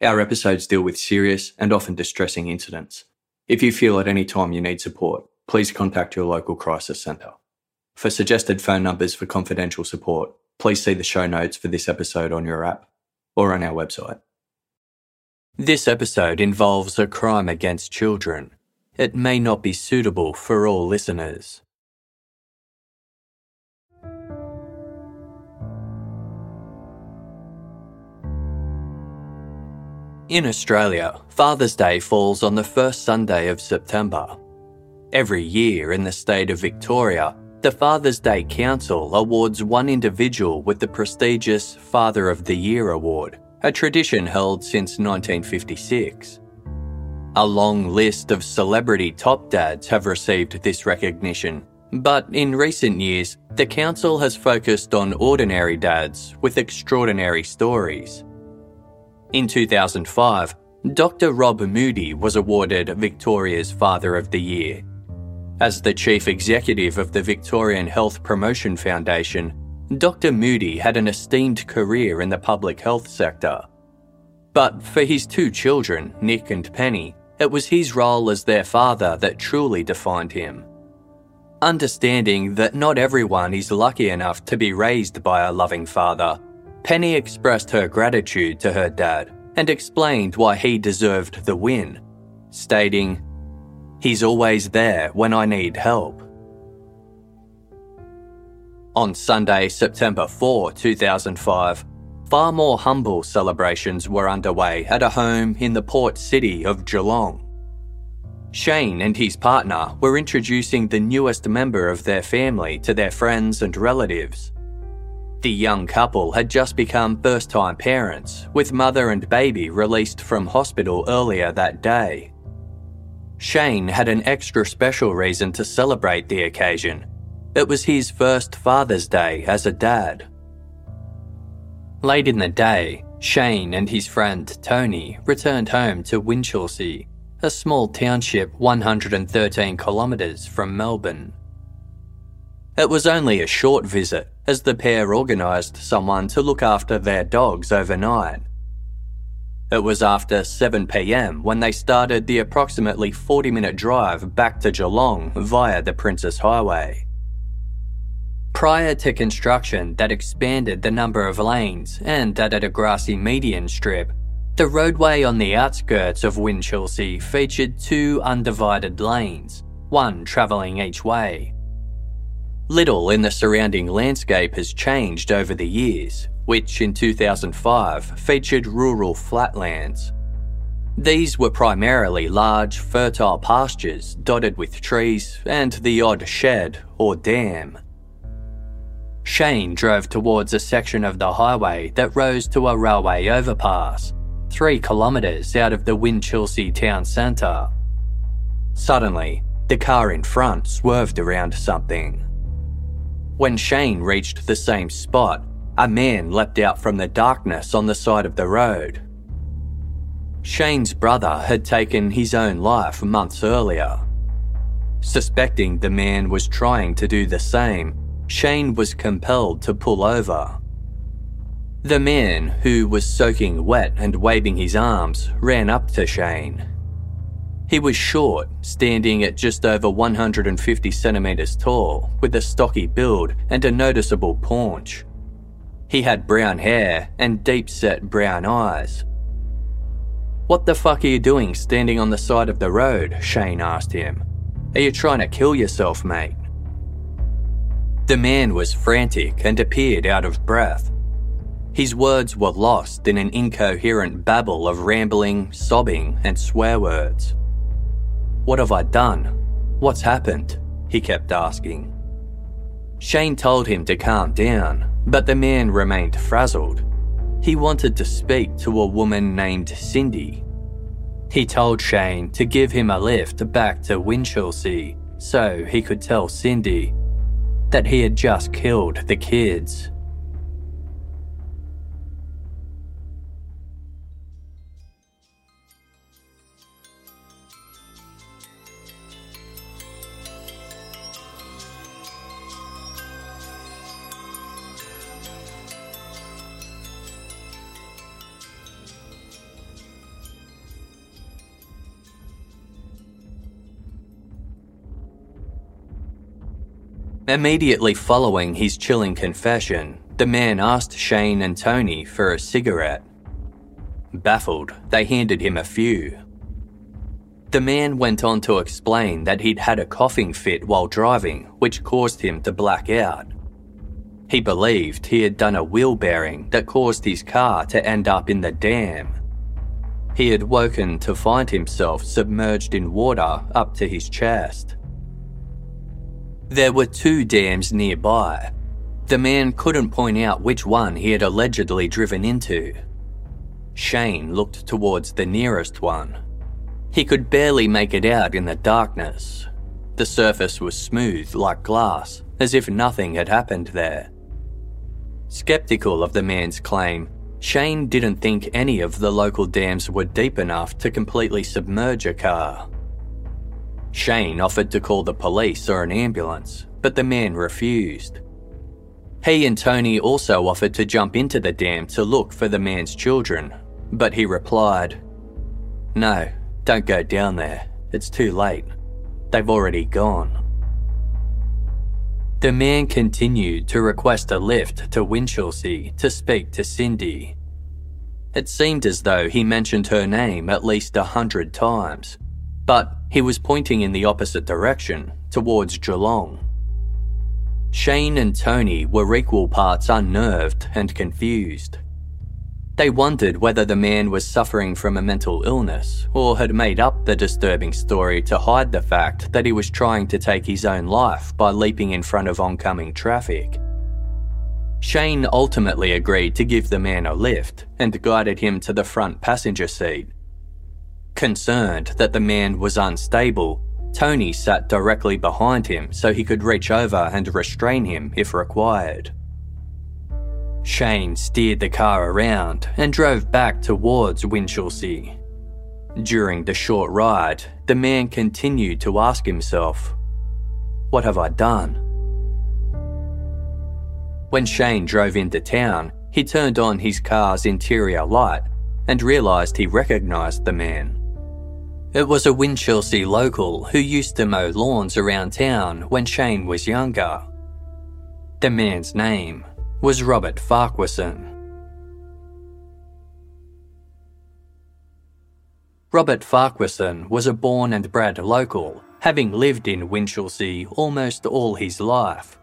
Our episodes deal with serious and often distressing incidents. If you feel at any time you need support, please contact your local crisis centre. For suggested phone numbers for confidential support, please see the show notes for this episode on your app or on our website. This episode involves a crime against children. It may not be suitable for all listeners. In Australia, Father's Day falls on the first Sunday of September. Every year in the state of Victoria, the Father's Day Council awards one individual with the prestigious Father of the Year award, a tradition held since 1956. A long list of celebrity top dads have received this recognition, but in recent years, the council has focused on ordinary dads with extraordinary stories. In 2005, Dr. Rob Moodie was awarded Victoria's Father of the Year. As the chief executive of the Victorian Health Promotion Foundation, Dr. Moodie had an esteemed career in the public health sector. But for his two children, Nick and Penny, it was his role as their father that truly defined him. Understanding that not everyone is lucky enough to be raised by a loving father, Penny expressed her gratitude to her dad and explained why he deserved the win, stating, He's always there when I need help. On Sunday, September 4, 2005, far more humble celebrations were underway at a home in the port city of Geelong. Shane and his partner were introducing the newest member of their family to their friends and relatives. The young couple had just become first time parents, with mother and baby released from hospital earlier that day. Shane had an extra special reason to celebrate the occasion. It was his first Father's Day as a dad. Late in the day, Shane and his friend Tony returned home to Winchelsea, a small township 113 kilometres from Melbourne. It was only a short visit, as the pair organised someone to look after their dogs overnight. It was after 7pm when they started the approximately 40 minute drive back to Geelong via the Princes Highway. Prior to construction that expanded the number of lanes and added a grassy median strip, the roadway on the outskirts of Winchelsea featured two undivided lanes, one travelling each way. Little in the surrounding landscape has changed over the years, which in 2005 featured rural flatlands. These were primarily large, fertile pastures dotted with trees and the odd shed or dam. Shane drove towards a section of the highway that rose to a railway overpass, three kilometres out of the Winchelsea town centre. Suddenly, the car in front swerved around something. When Shane reached the same spot, a man leapt out from the darkness on the side of the road. Shane's brother had taken his own life months earlier. Suspecting the man was trying to do the same, Shane was compelled to pull over. The man, who was soaking wet and waving his arms, ran up to Shane. He was short, standing at just over 150 centimetres tall, with a stocky build and a noticeable paunch. He had brown hair and deep set brown eyes. What the fuck are you doing standing on the side of the road? Shane asked him. Are you trying to kill yourself, mate? The man was frantic and appeared out of breath. His words were lost in an incoherent babble of rambling, sobbing, and swear words. What have I done? What's happened? He kept asking. Shane told him to calm down, but the man remained frazzled. He wanted to speak to a woman named Cindy. He told Shane to give him a lift back to Winchelsea so he could tell Cindy that he had just killed the kids. Immediately following his chilling confession, the man asked Shane and Tony for a cigarette. Baffled, they handed him a few. The man went on to explain that he'd had a coughing fit while driving, which caused him to black out. He believed he had done a wheel bearing that caused his car to end up in the dam. He had woken to find himself submerged in water up to his chest. There were two dams nearby. The man couldn't point out which one he had allegedly driven into. Shane looked towards the nearest one, he could barely make it out in the darkness. The surface was smooth like glass, as if nothing had happened there. Skeptical of the man's claim, Shane didn't think any of the local dams were deep enough to completely submerge a car. Shane offered to call the police or an ambulance, but the man refused. He and Tony also offered to jump into the dam to look for the man's children, but he replied, No, don't go down there. It's too late. They've already gone. The man continued to request a lift to Winchelsea to speak to Cindy. It seemed as though he mentioned her name at least a hundred times, but he was pointing in the opposite direction, towards Geelong. Shane and Tony were equal parts unnerved and confused. They wondered whether the man was suffering from a mental illness or had made up the disturbing story to hide the fact that he was trying to take his own life by leaping in front of oncoming traffic. Shane ultimately agreed to give the man a lift and guided him to the front passenger seat. Concerned that the man was unstable, Tony sat directly behind him so he could reach over and restrain him if required. Shane steered the car around and drove back towards Winchelsea. During the short ride, the man continued to ask himself, What have I done? When Shane drove into town, he turned on his car's interior light and realised he recognised the man. It was a Winchelsea local who used to mow lawns around town when Shane was younger. The man's name was Robert Farquharson. Robert Farquharson was a born and bred local, having lived in Winchelsea almost all his life.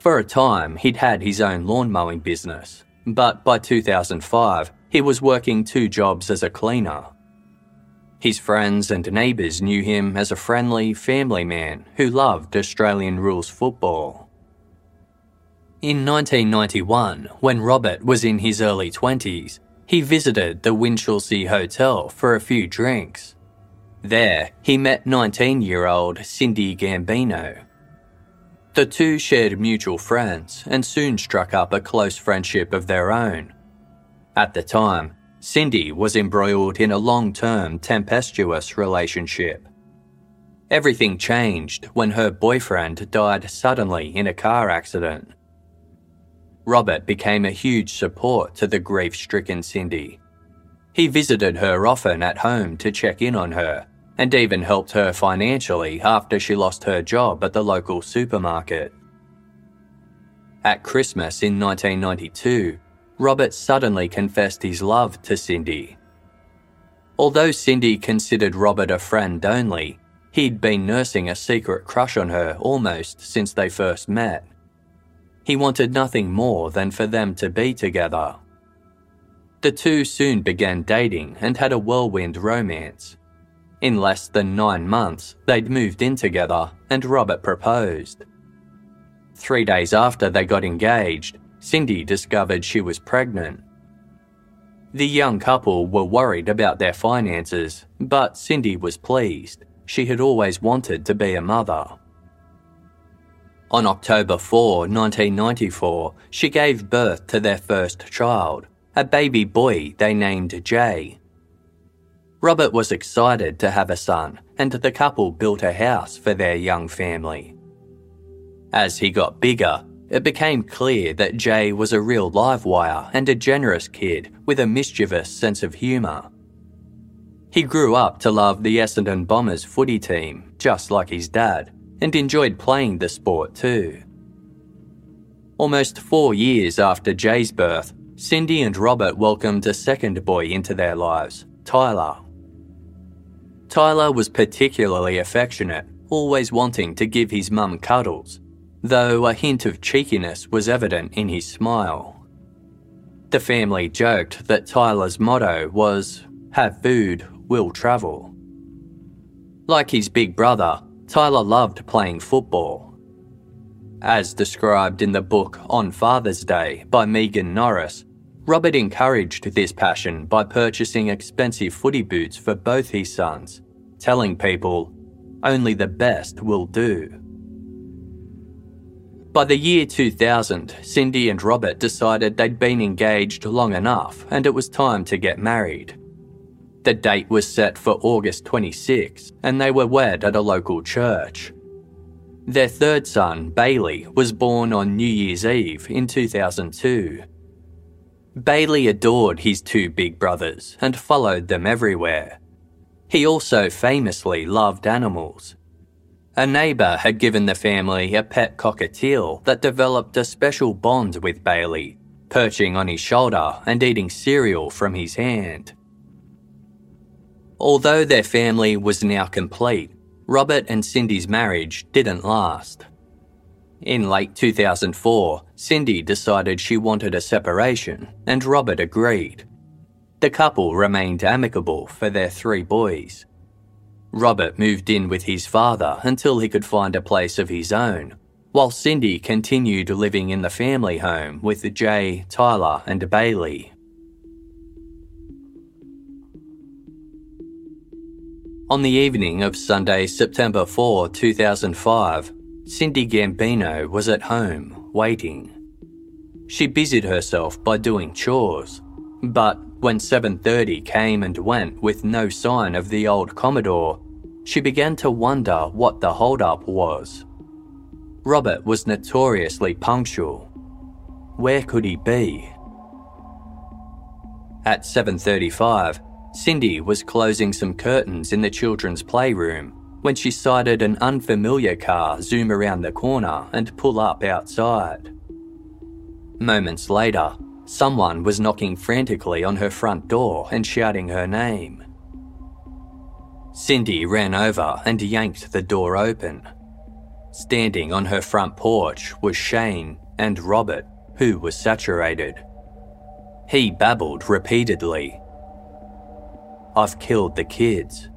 For a time, he'd had his own lawn mowing business, but by 2005, he was working two jobs as a cleaner. His friends and neighbours knew him as a friendly family man who loved Australian rules football. In 1991, when Robert was in his early 20s, he visited the Winchelsea Hotel for a few drinks. There, he met 19 year old Cindy Gambino. The two shared mutual friends and soon struck up a close friendship of their own. At the time, Cindy was embroiled in a long term tempestuous relationship. Everything changed when her boyfriend died suddenly in a car accident. Robert became a huge support to the grief stricken Cindy. He visited her often at home to check in on her and even helped her financially after she lost her job at the local supermarket. At Christmas in 1992, Robert suddenly confessed his love to Cindy. Although Cindy considered Robert a friend only, he'd been nursing a secret crush on her almost since they first met. He wanted nothing more than for them to be together. The two soon began dating and had a whirlwind romance. In less than nine months, they'd moved in together and Robert proposed. Three days after they got engaged, Cindy discovered she was pregnant. The young couple were worried about their finances, but Cindy was pleased. She had always wanted to be a mother. On October 4, 1994, she gave birth to their first child, a baby boy they named Jay. Robert was excited to have a son, and the couple built a house for their young family. As he got bigger, it became clear that Jay was a real livewire and a generous kid with a mischievous sense of humour. He grew up to love the Essendon Bombers footy team, just like his dad, and enjoyed playing the sport too. Almost four years after Jay's birth, Cindy and Robert welcomed a second boy into their lives, Tyler. Tyler was particularly affectionate, always wanting to give his mum cuddles, though a hint of cheekiness was evident in his smile. The family joked that Tyler's motto was, Have food, will travel. Like his big brother, Tyler loved playing football. As described in the book On Father's Day by Megan Norris, Robert encouraged this passion by purchasing expensive footy boots for both his sons, telling people, only the best will do. By the year 2000, Cindy and Robert decided they'd been engaged long enough and it was time to get married. The date was set for August 26 and they were wed at a local church. Their third son, Bailey, was born on New Year's Eve in 2002. Bailey adored his two big brothers and followed them everywhere. He also famously loved animals. A neighbour had given the family a pet cockatiel that developed a special bond with Bailey, perching on his shoulder and eating cereal from his hand. Although their family was now complete, Robert and Cindy's marriage didn't last. In late 2004, Cindy decided she wanted a separation, and Robert agreed. The couple remained amicable for their three boys. Robert moved in with his father until he could find a place of his own, while Cindy continued living in the family home with Jay, Tyler, and Bailey. On the evening of Sunday, September 4, 2005, Cindy Gambino was at home, waiting. She busied herself by doing chores, but when 7:30 came and went with no sign of the old Commodore, she began to wonder what the holdup was. Robert was notoriously punctual. Where could he be? At 7:35, Cindy was closing some curtains in the children's playroom when she sighted an unfamiliar car zoom around the corner and pull up outside. Moments later, someone was knocking frantically on her front door and shouting her name. Cindy ran over and yanked the door open. Standing on her front porch was Shane and Robert, who was saturated. He babbled repeatedly. I've killed the kids.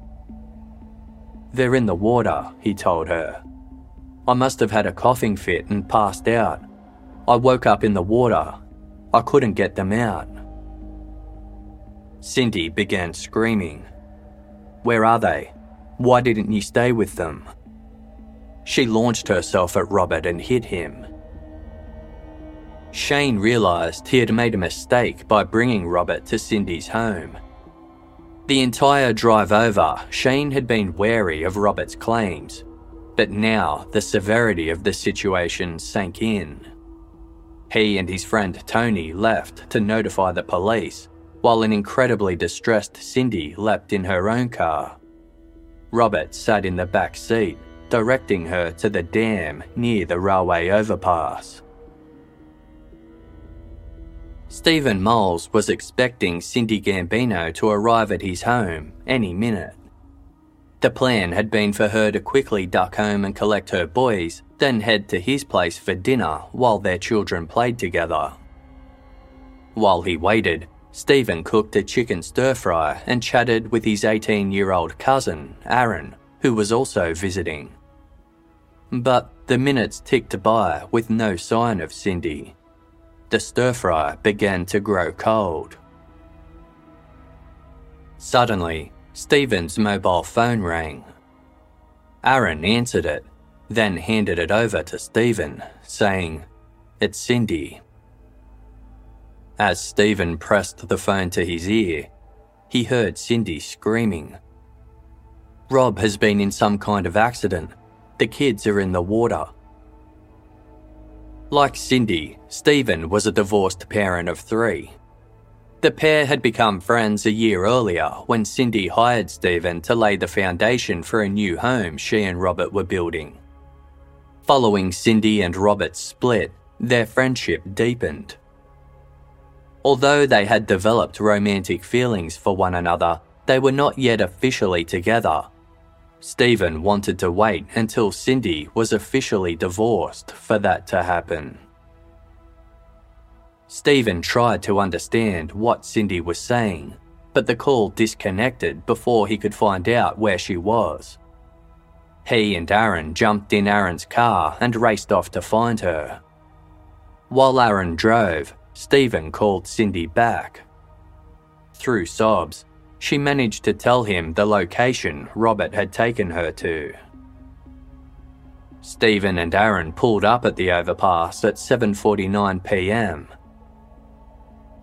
They're in the water, he told her. I must have had a coughing fit and passed out. I woke up in the water. I couldn't get them out. Cindy began screaming. Where are they? Why didn't you stay with them? She launched herself at Robert and hit him. Shane realised he had made a mistake by bringing Robert to Cindy's home. The entire drive over, Shane had been wary of Robert's claims, but now the severity of the situation sank in. He and his friend Tony left to notify the police, while an incredibly distressed Cindy leapt in her own car. Robert sat in the back seat, directing her to the dam near the railway overpass. Stephen Moules was expecting Cindy Gambino to arrive at his home any minute. The plan had been for her to quickly duck home and collect her boys, then head to his place for dinner while their children played together. While he waited, Stephen cooked a chicken stir fry and chatted with his 18 year old cousin, Aaron, who was also visiting. But the minutes ticked by with no sign of Cindy the stir fry began to grow cold. Suddenly, Stephen's mobile phone rang. Aaron answered it, then handed it over to Stephen, saying, It's Cindy. As Stephen pressed the phone to his ear, he heard Cindy screaming. Rob has been in some kind of accident. The kids are in the water. Like Cindy, Stephen was a divorced parent of three. The pair had become friends a year earlier when Cindy hired Stephen to lay the foundation for a new home she and Robert were building. Following Cindy and Robert's split, their friendship deepened. Although they had developed romantic feelings for one another, they were not yet officially together. Stephen wanted to wait until Cindy was officially divorced for that to happen. Stephen tried to understand what Cindy was saying, but the call disconnected before he could find out where she was. He and Aaron jumped in Aaron's car and raced off to find her. While Aaron drove, Stephen called Cindy back. Through sobs, she managed to tell him the location Robert had taken her to. Stephen and Aaron pulled up at the overpass at 7:49 p.m.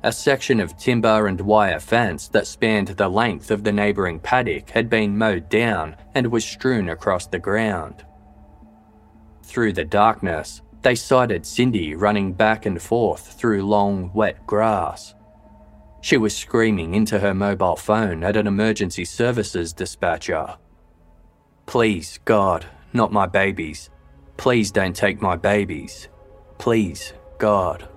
A section of timber and wire fence that spanned the length of the neighbouring paddock had been mowed down and was strewn across the ground. Through the darkness, they sighted Cindy running back and forth through long, wet grass. She was screaming into her mobile phone at an emergency services dispatcher. Please, God, not my babies. Please don't take my babies. Please, God.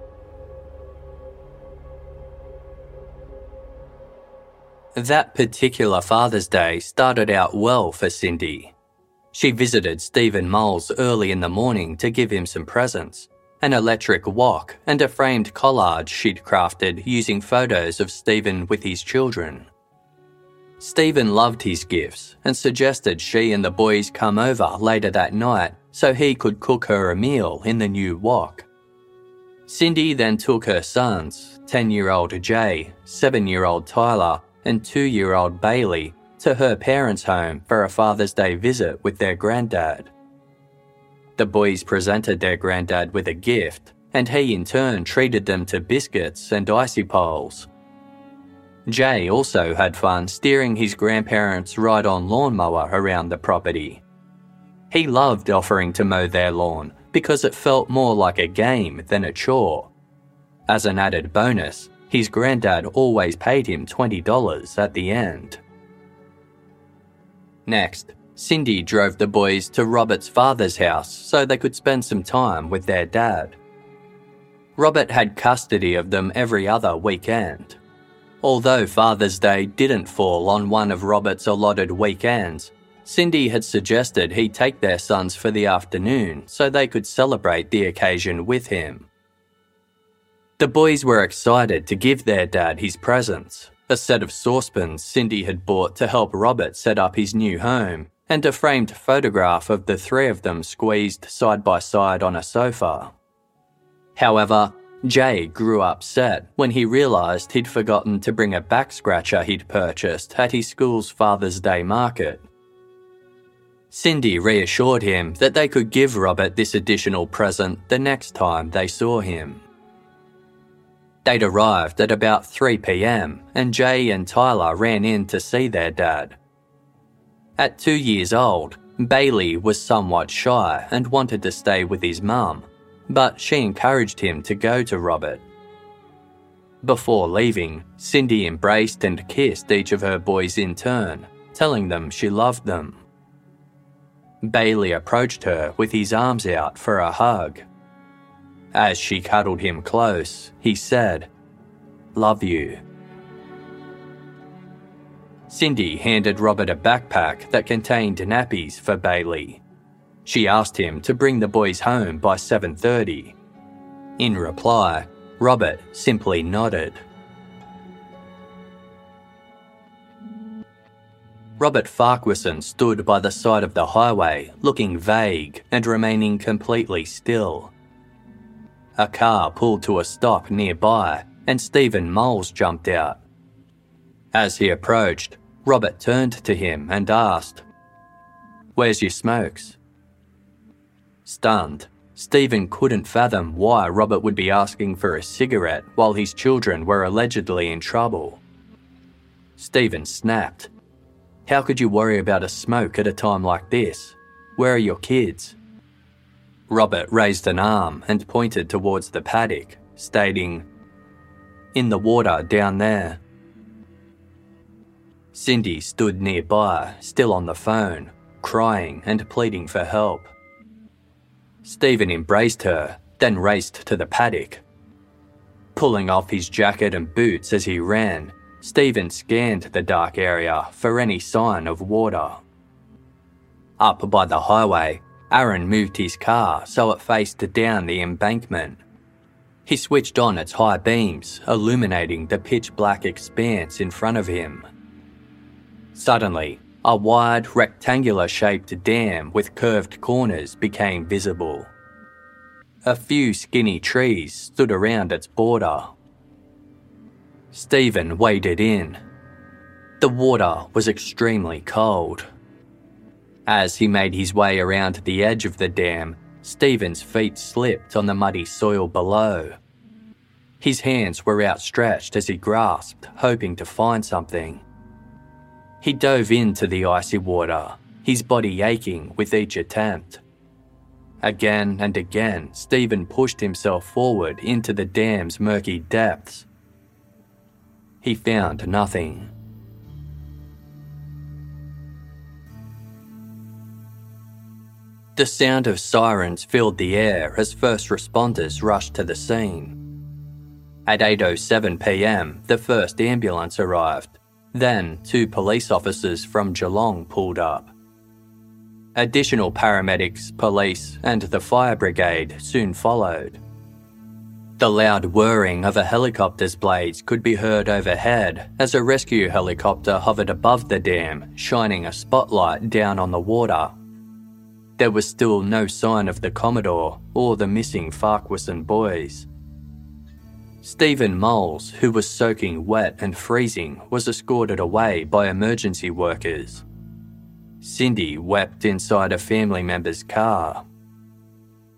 That particular Father's Day started out well for Cindy. She visited Stephen Moules early in the morning to give him some presents an electric wok, and a framed collage she'd crafted using photos of Stephen with his children. Stephen loved his gifts and suggested she and the boys come over later that night so he could cook her a meal in the new wok. Cindy then took her sons, 10 year old Jay, 7 year old Tyler, and 2 year old Bailey, to her parents' home for a Father's Day visit with their granddad. The boys presented their granddad with a gift, and he in turn treated them to biscuits and icy poles. Jay also had fun steering his grandparents' ride on lawnmower around the property. He loved offering to mow their lawn because it felt more like a game than a chore. As an added bonus, his granddad always paid him $20 at the end. Next, Cindy drove the boys to Robert's father's house so they could spend some time with their dad. Robert had custody of them every other weekend. Although Father's Day didn't fall on one of Robert's allotted weekends, Cindy had suggested he take their sons for the afternoon so they could celebrate the occasion with him. The boys were excited to give their dad his presents a set of saucepans Cindy had bought to help Robert set up his new home, and a framed photograph of the three of them squeezed side by side on a sofa. However, Jay grew upset when he realised he'd forgotten to bring a back scratcher he'd purchased at his school's Father's Day market. Cindy reassured him that they could give Robert this additional present the next time they saw him. They'd arrived at about 3 pm, and Jay and Tyler ran in to see their dad. At two years old, Bailey was somewhat shy and wanted to stay with his mum, but she encouraged him to go to Robert. Before leaving, Cindy embraced and kissed each of her boys in turn, telling them she loved them. Bailey approached her with his arms out for a hug. As she cuddled him close, he said, Love you. Cindy handed Robert a backpack that contained nappies for Bailey. She asked him to bring the boys home by 7:30. In reply, Robert simply nodded. Robert Farquharson stood by the side of the highway, looking vague and remaining completely still. A car pulled to a stop nearby, and Stephen Moules jumped out. As he approached, Robert turned to him and asked, Where's your smokes? Stunned, Stephen couldn't fathom why Robert would be asking for a cigarette while his children were allegedly in trouble. Stephen snapped. How could you worry about a smoke at a time like this? Where are your kids? Robert raised an arm and pointed towards the paddock, stating, In the water down there. Cindy stood nearby, still on the phone, crying and pleading for help. Stephen embraced her, then raced to the paddock. Pulling off his jacket and boots as he ran, Stephen scanned the dark area for any sign of water. Up by the highway, Aaron moved his car so it faced down the embankment. He switched on its high beams, illuminating the pitch black expanse in front of him. Suddenly, a wide, rectangular shaped dam with curved corners became visible. A few skinny trees stood around its border. Stephen waded in. The water was extremely cold. As he made his way around the edge of the dam, Stephen's feet slipped on the muddy soil below. His hands were outstretched as he grasped, hoping to find something. He dove into the icy water, his body aching with each attempt. Again and again, Stephen pushed himself forward into the dam's murky depths. He found nothing. The sound of sirens filled the air as first responders rushed to the scene. At 8:07 p.m., the first ambulance arrived. Then, two police officers from Geelong pulled up. Additional paramedics, police, and the fire brigade soon followed. The loud whirring of a helicopter's blades could be heard overhead as a rescue helicopter hovered above the dam, shining a spotlight down on the water. There was still no sign of the Commodore or the missing Farquharson boys. Stephen Moules, who was soaking wet and freezing, was escorted away by emergency workers. Cindy wept inside a family member's car.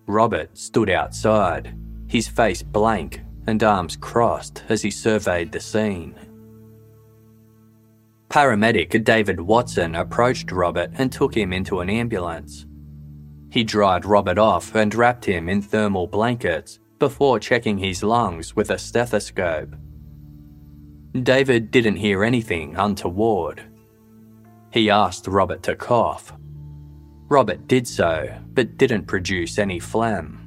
Robert stood outside, his face blank and arms crossed as he surveyed the scene. Paramedic David Watson approached Robert and took him into an ambulance. He dried Robert off and wrapped him in thermal blankets before checking his lungs with a stethoscope. David didn't hear anything untoward. He asked Robert to cough. Robert did so, but didn't produce any phlegm.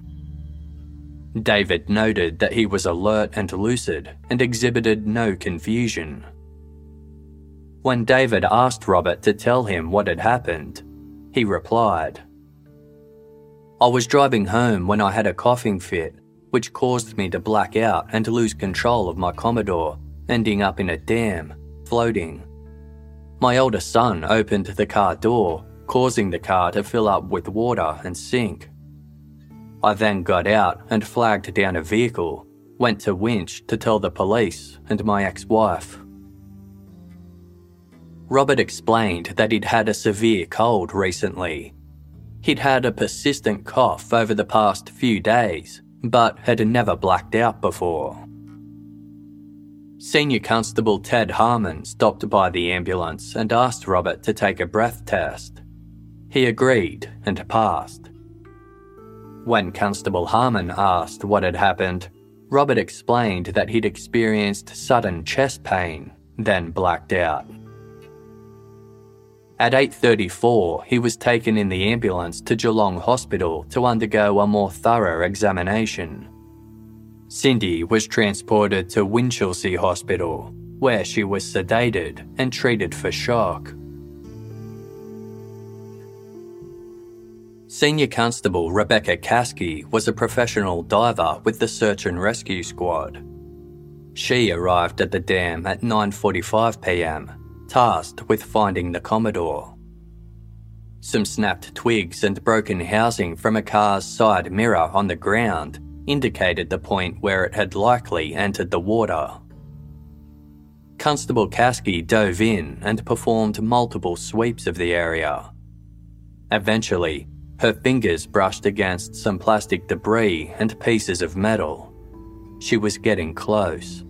David noted that he was alert and lucid and exhibited no confusion. When David asked Robert to tell him what had happened, he replied, I was driving home when I had a coughing fit which caused me to black out and to lose control of my Commodore, ending up in a dam, floating. My older son opened the car door, causing the car to fill up with water and sink. I then got out and flagged down a vehicle, went to Winch to tell the police and my ex wife. Robert explained that he'd had a severe cold recently. He'd had a persistent cough over the past few days but had never blacked out before. Senior Constable Ted Harmon stopped by the ambulance and asked Robert to take a breath test. He agreed and passed. When Constable Harmon asked what had happened, Robert explained that he'd experienced sudden chest pain, then blacked out. At 8:34, he was taken in the ambulance to Geelong Hospital to undergo a more thorough examination. Cindy was transported to Winchelsea Hospital, where she was sedated and treated for shock. Senior Constable Rebecca Caskey was a professional diver with the Search and Rescue Squad. She arrived at the dam at 9:45 p.m tasked with finding the Commodore. Some snapped twigs and broken housing from a car's side mirror on the ground indicated the point where it had likely entered the water. Constable Caskey dove in and performed multiple sweeps of the area. Eventually, her fingers brushed against some plastic debris and pieces of metal. She was getting close.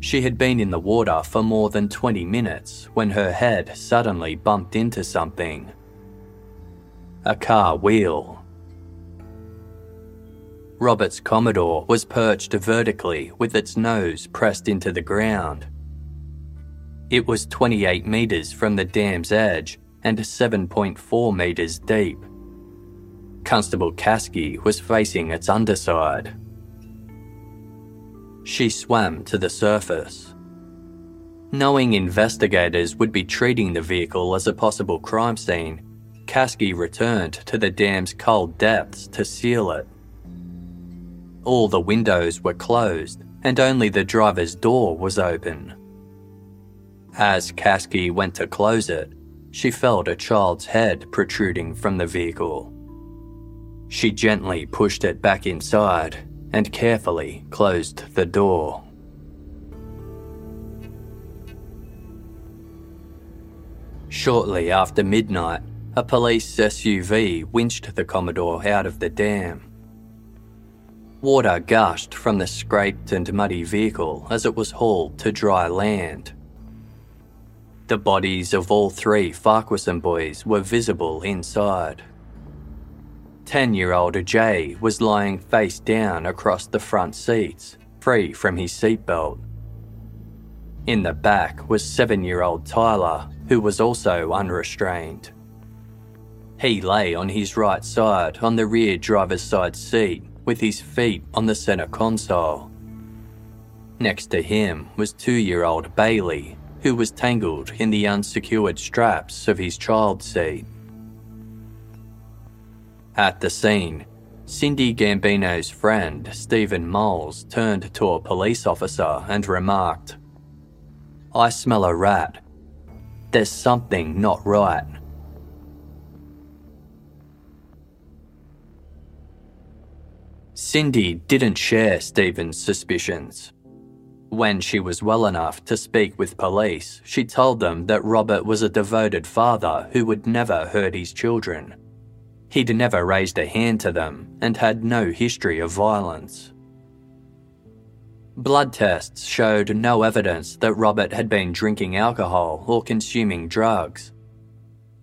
She had been in the water for more than 20 minutes when her head suddenly bumped into something. A car wheel. Robert's Commodore was perched vertically with its nose pressed into the ground. It was 28 metres from the dam's edge and 7.4 metres deep. Constable Caskey was facing its underside. She swam to the surface. Knowing investigators would be treating the vehicle as a possible crime scene, Caskey returned to the dam's cold depths to seal it. All the windows were closed and only the driver's door was open. As Caskey went to close it, she felt a child's head protruding from the vehicle. She gently pushed it back inside and carefully closed the door. Shortly after midnight, a police SUV winched the Commodore out of the dam. Water gushed from the scraped and muddy vehicle as it was hauled to dry land. The bodies of all three Farquharson boys were visible inside. 10 year old Jay was lying face down across the front seats, free from his seatbelt. In the back was 7 year old Tyler, who was also unrestrained. He lay on his right side on the rear driver's side seat with his feet on the centre console. Next to him was two year old Bailey, who was tangled in the unsecured straps of his child seat. At the scene, Cindy Gambino's friend, Stephen Moules, turned to a police officer and remarked, I smell a rat. There's something not right. Cindy didn't share Stephen's suspicions. When she was well enough to speak with police, she told them that Robert was a devoted father who would never hurt his children. He'd never raised a hand to them and had no history of violence. Blood tests showed no evidence that Robert had been drinking alcohol or consuming drugs.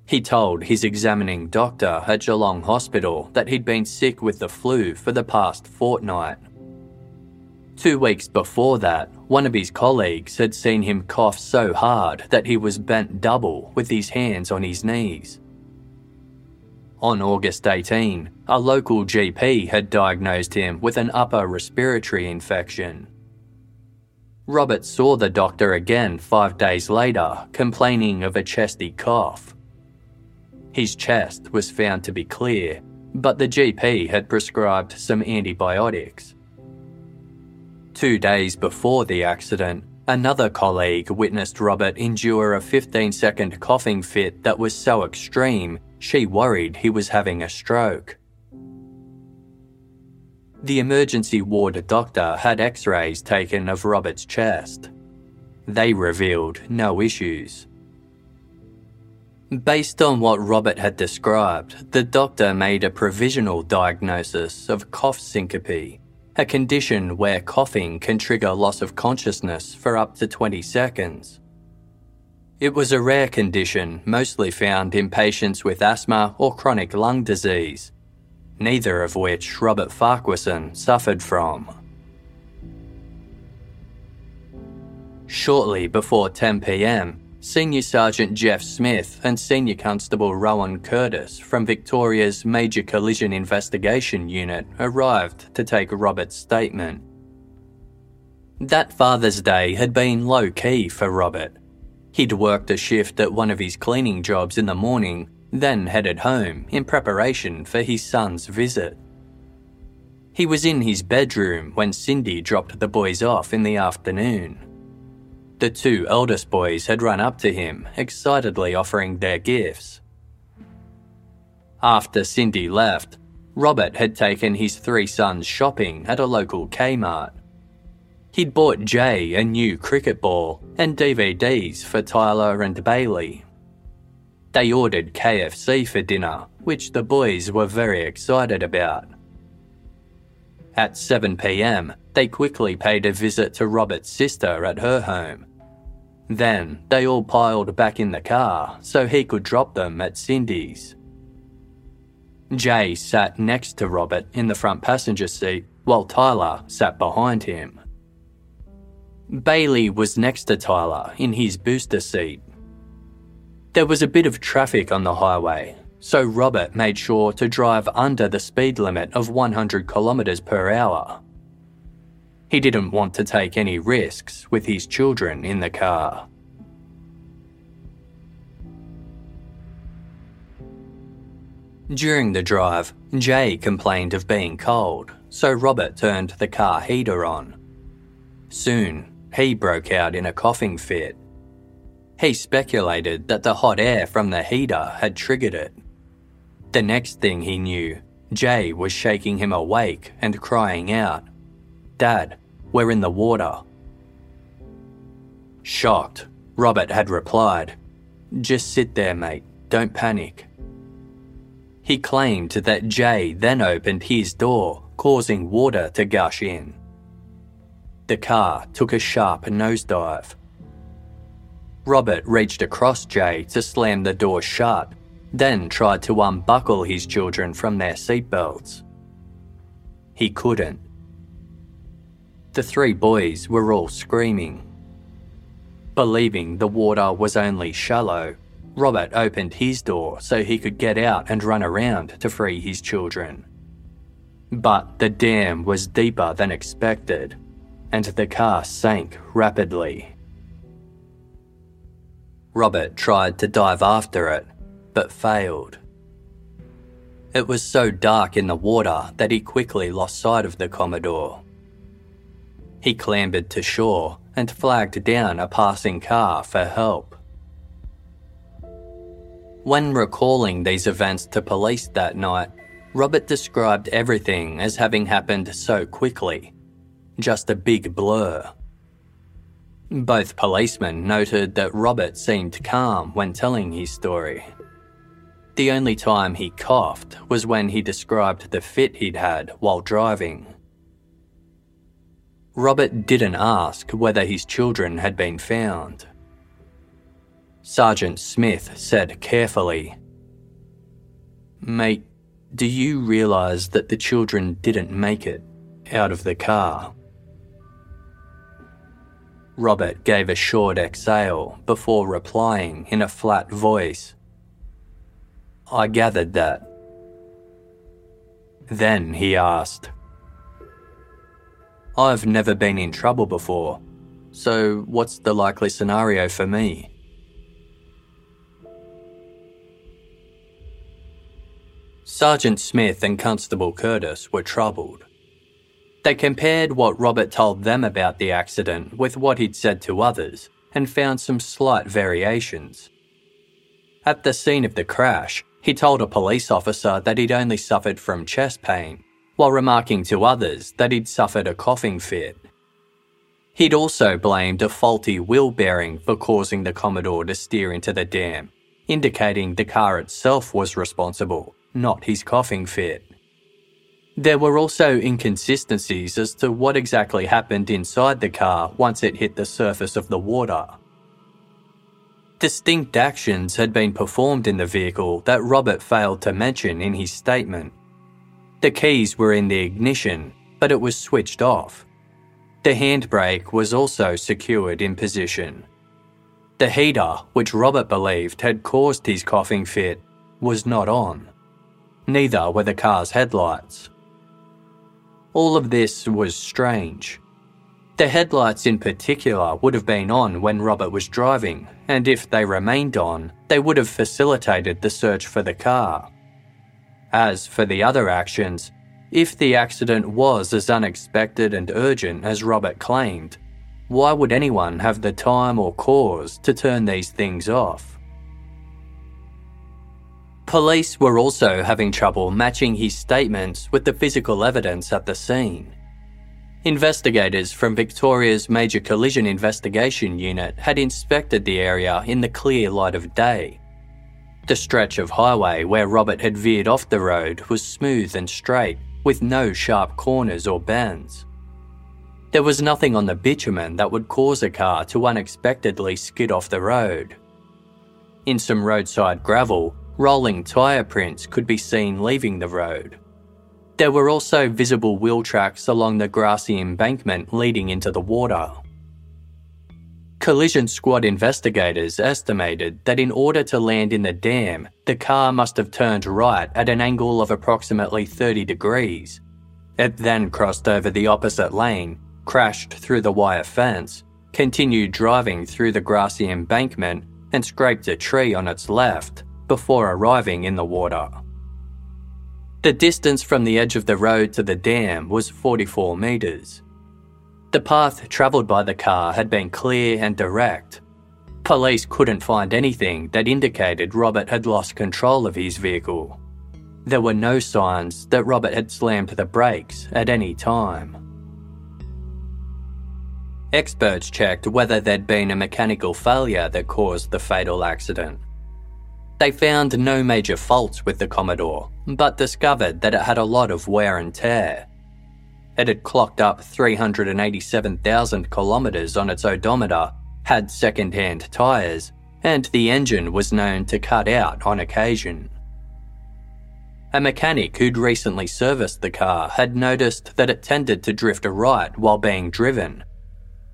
He told his examining doctor at Geelong Hospital that he'd been sick with the flu for the past fortnight. Two weeks before that, one of his colleagues had seen him cough so hard that he was bent double with his hands on his knees. On August 18, a local GP had diagnosed him with an upper respiratory infection. Robert saw the doctor again five days later, complaining of a chesty cough. His chest was found to be clear, but the GP had prescribed some antibiotics. Two days before the accident, another colleague witnessed Robert endure a 15 second coughing fit that was so extreme she worried he was having a stroke. The emergency ward doctor had x rays taken of Robert's chest. They revealed no issues. Based on what Robert had described, the doctor made a provisional diagnosis of cough syncope, a condition where coughing can trigger loss of consciousness for up to 20 seconds. It was a rare condition mostly found in patients with asthma or chronic lung disease, neither of which Robert Farquharson suffered from. Shortly before 10 pm, Senior Sergeant Jeff Smith and Senior Constable Rowan Curtis from Victoria's Major Collision Investigation Unit arrived to take Robert's statement. That Father's Day had been low key for Robert He'd worked a shift at one of his cleaning jobs in the morning, then headed home in preparation for his son's visit. He was in his bedroom when Cindy dropped the boys off in the afternoon. The two eldest boys had run up to him, excitedly offering their gifts. After Cindy left, Robert had taken his three sons shopping at a local Kmart. He'd bought Jay a new cricket ball and DVDs for Tyler and Bailey. They ordered KFC for dinner, which the boys were very excited about. At 7pm, they quickly paid a visit to Robert's sister at her home. Then they all piled back in the car so he could drop them at Cindy's. Jay sat next to Robert in the front passenger seat while Tyler sat behind him. Bailey was next to Tyler in his booster seat. There was a bit of traffic on the highway, so Robert made sure to drive under the speed limit of 100 kilometres per hour. He didn't want to take any risks with his children in the car. During the drive, Jay complained of being cold, so Robert turned the car heater on. Soon, he broke out in a coughing fit. He speculated that the hot air from the heater had triggered it. The next thing he knew, Jay was shaking him awake and crying out, Dad, we're in the water. Shocked, Robert had replied, Just sit there, mate, don't panic. He claimed that Jay then opened his door, causing water to gush in. The car took a sharp nosedive. Robert reached across Jay to slam the door shut, then tried to unbuckle his children from their seatbelts. He couldn't. The three boys were all screaming. Believing the water was only shallow, Robert opened his door so he could get out and run around to free his children. But the dam was deeper than expected, and the car sank rapidly. Robert tried to dive after it, but failed. It was so dark in the water that he quickly lost sight of the Commodore. He clambered to shore and flagged down a passing car for help. When recalling these events to police that night, Robert described everything as having happened so quickly. Just a big blur. Both policemen noted that Robert seemed calm when telling his story. The only time he coughed was when he described the fit he'd had while driving. Robert didn't ask whether his children had been found. Sergeant Smith said carefully, Mate, do you realise that the children didn't make it out of the car? Robert gave a short exhale before replying in a flat voice. I gathered that. Then he asked, I've never been in trouble before, so what's the likely scenario for me? Sergeant Smith and Constable Curtis were troubled. They compared what Robert told them about the accident with what he'd said to others and found some slight variations. At the scene of the crash, he told a police officer that he'd only suffered from chest pain, while remarking to others that he'd suffered a coughing fit. He'd also blamed a faulty wheel bearing for causing the Commodore to steer into the dam, indicating the car itself was responsible not his coughing fit. There were also inconsistencies as to what exactly happened inside the car once it hit the surface of the water. Distinct actions had been performed in the vehicle that Robert failed to mention in his statement. The keys were in the ignition, but it was switched off. The handbrake was also secured in position. The heater, which Robert believed had caused his coughing fit, was not on neither were the car's headlights. All of this was strange. The headlights in particular would have been on when Robert was driving, and if they remained on, they would have facilitated the search for the car. As for the other actions, if the accident was as unexpected and urgent as Robert claimed, why would anyone have the time or cause to turn these things off? Police were also having trouble matching his statements with the physical evidence at the scene. Investigators from Victoria's Major Collision Investigation Unit had inspected the area in the clear light of day. The stretch of highway where Robert had veered off the road was smooth and straight, with no sharp corners or bends. There was nothing on the bitumen that would cause a car to unexpectedly skid off the road. In some roadside gravel, Rolling tyre prints could be seen leaving the road. There were also visible wheel tracks along the grassy embankment leading into the water. Collision squad investigators estimated that in order to land in the dam, the car must have turned right at an angle of approximately 30 degrees. It then crossed over the opposite lane, crashed through the wire fence, continued driving through the grassy embankment, and scraped a tree on its left before arriving in the water. The distance from the edge of the road to the dam was 44 metres. The path travelled by the car had been clear and direct. Police couldn't find anything that indicated Robert had lost control of his vehicle. There were no signs that Robert had slammed the brakes at any time. Experts checked whether there'd been a mechanical failure that caused the fatal accident. They found no major faults with the Commodore, but discovered that it had a lot of wear and tear. It had clocked up 387,000 kilometres on its odometer, had second hand tyres, and the engine was known to cut out on occasion. A mechanic who'd recently serviced the car had noticed that it tended to drift a right while being driven.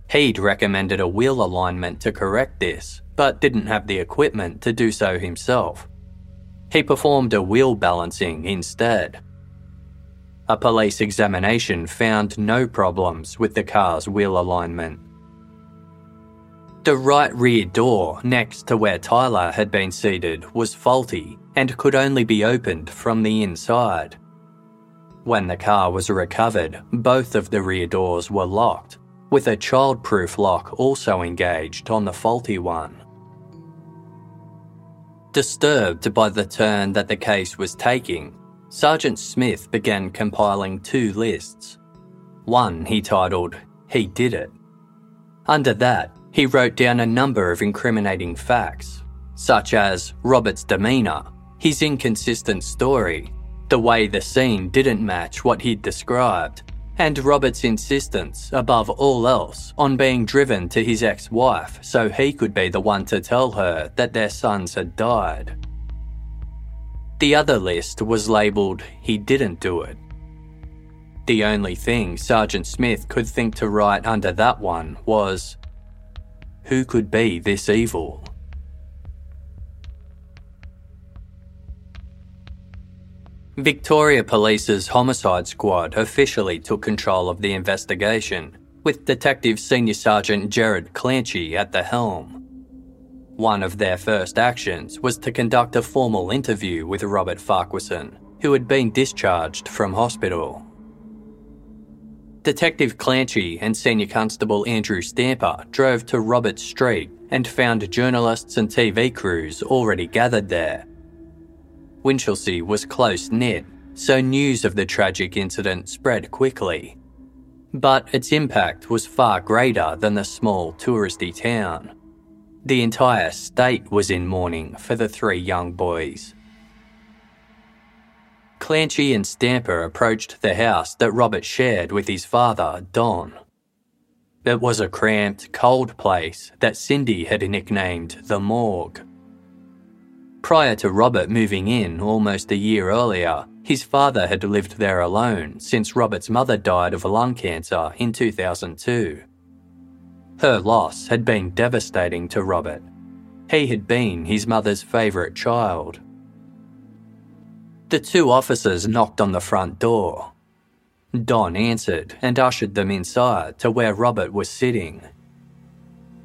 He'd recommended a wheel alignment to correct this, but didn't have the equipment to do so himself. He performed a wheel balancing instead. A police examination found no problems with the car's wheel alignment. The right rear door next to where Tyler had been seated was faulty and could only be opened from the inside. When the car was recovered, both of the rear doors were locked, with a childproof lock also engaged on the faulty one. Disturbed by the turn that the case was taking, Sergeant Smith began compiling two lists. One he titled, He Did It. Under that, he wrote down a number of incriminating facts, such as Robert's demeanour, his inconsistent story, the way the scene didn't match what he'd described, and Robert's insistence, above all else, on being driven to his ex wife so he could be the one to tell her that their sons had died. The other list was labelled He Didn't Do It. The only thing Sergeant Smith could think to write under that one was Who could be this evil? Victoria Police's homicide squad officially took control of the investigation, with Detective Senior Sergeant Jared Clanchy at the helm. One of their first actions was to conduct a formal interview with Robert Farquharson, who had been discharged from hospital. Detective Clanchy and Senior Constable Andrew Stamper drove to Robert Street and found journalists and TV crews already gathered there. Winchelsea was close knit, so news of the tragic incident spread quickly. But its impact was far greater than the small touristy town. The entire state was in mourning for the three young boys. Clanchy and Stamper approached the house that Robert shared with his father, Don. It was a cramped, cold place that Cindy had nicknamed the morgue. Prior to Robert moving in almost a year earlier, his father had lived there alone since Robert's mother died of lung cancer in 2002. Her loss had been devastating to Robert. He had been his mother's favourite child. The two officers knocked on the front door. Don answered and ushered them inside to where Robert was sitting.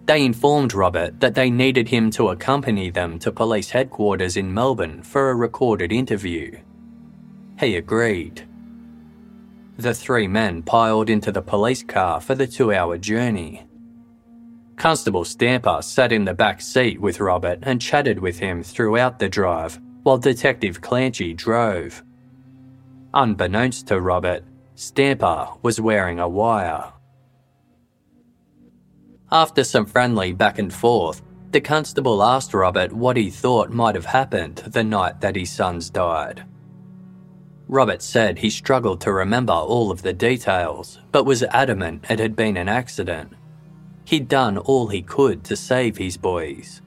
They informed Robert that they needed him to accompany them to police headquarters in Melbourne for a recorded interview. He agreed. The three men piled into the police car for the two hour journey. Constable Stamper sat in the back seat with Robert and chatted with him throughout the drive, while Detective Clanchy drove. Unbeknownst to Robert, Stamper was wearing a wire. After some friendly back and forth, the constable asked Robert what he thought might have happened the night that his sons died. Robert said he struggled to remember all of the details, but was adamant it had been an accident. He'd done all he could to save his boys.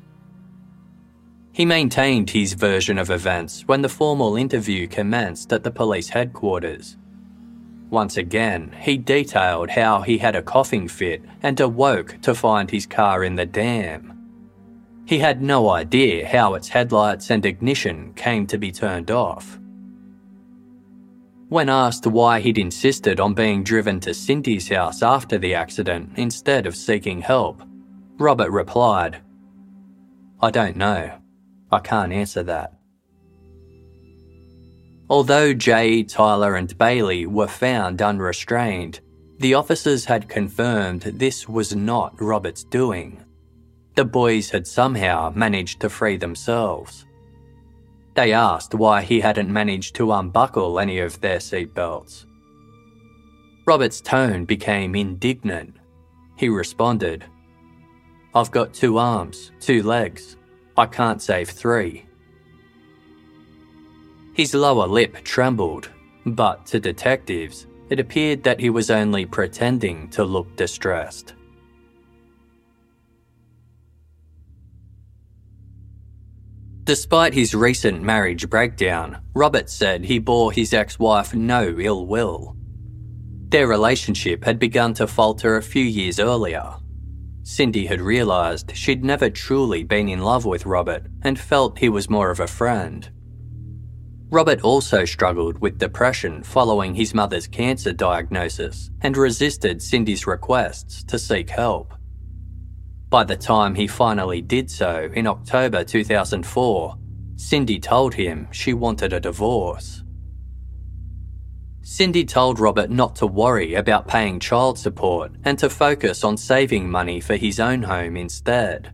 He maintained his version of events when the formal interview commenced at the police headquarters. Once again, he detailed how he had a coughing fit and awoke to find his car in the dam. He had no idea how its headlights and ignition came to be turned off. When asked why he'd insisted on being driven to Cindy's house after the accident instead of seeking help, Robert replied, I don't know. I can't answer that. Although Jay, Tyler, and Bailey were found unrestrained, the officers had confirmed this was not Robert's doing. The boys had somehow managed to free themselves. They asked why he hadn't managed to unbuckle any of their seatbelts. Robert's tone became indignant. He responded, I've got two arms, two legs. I can't save three. His lower lip trembled, but to detectives, it appeared that he was only pretending to look distressed. Despite his recent marriage breakdown, Robert said he bore his ex wife no ill will. Their relationship had begun to falter a few years earlier. Cindy had realised she'd never truly been in love with Robert and felt he was more of a friend. Robert also struggled with depression following his mother's cancer diagnosis and resisted Cindy's requests to seek help. By the time he finally did so in October 2004, Cindy told him she wanted a divorce. Cindy told Robert not to worry about paying child support and to focus on saving money for his own home instead.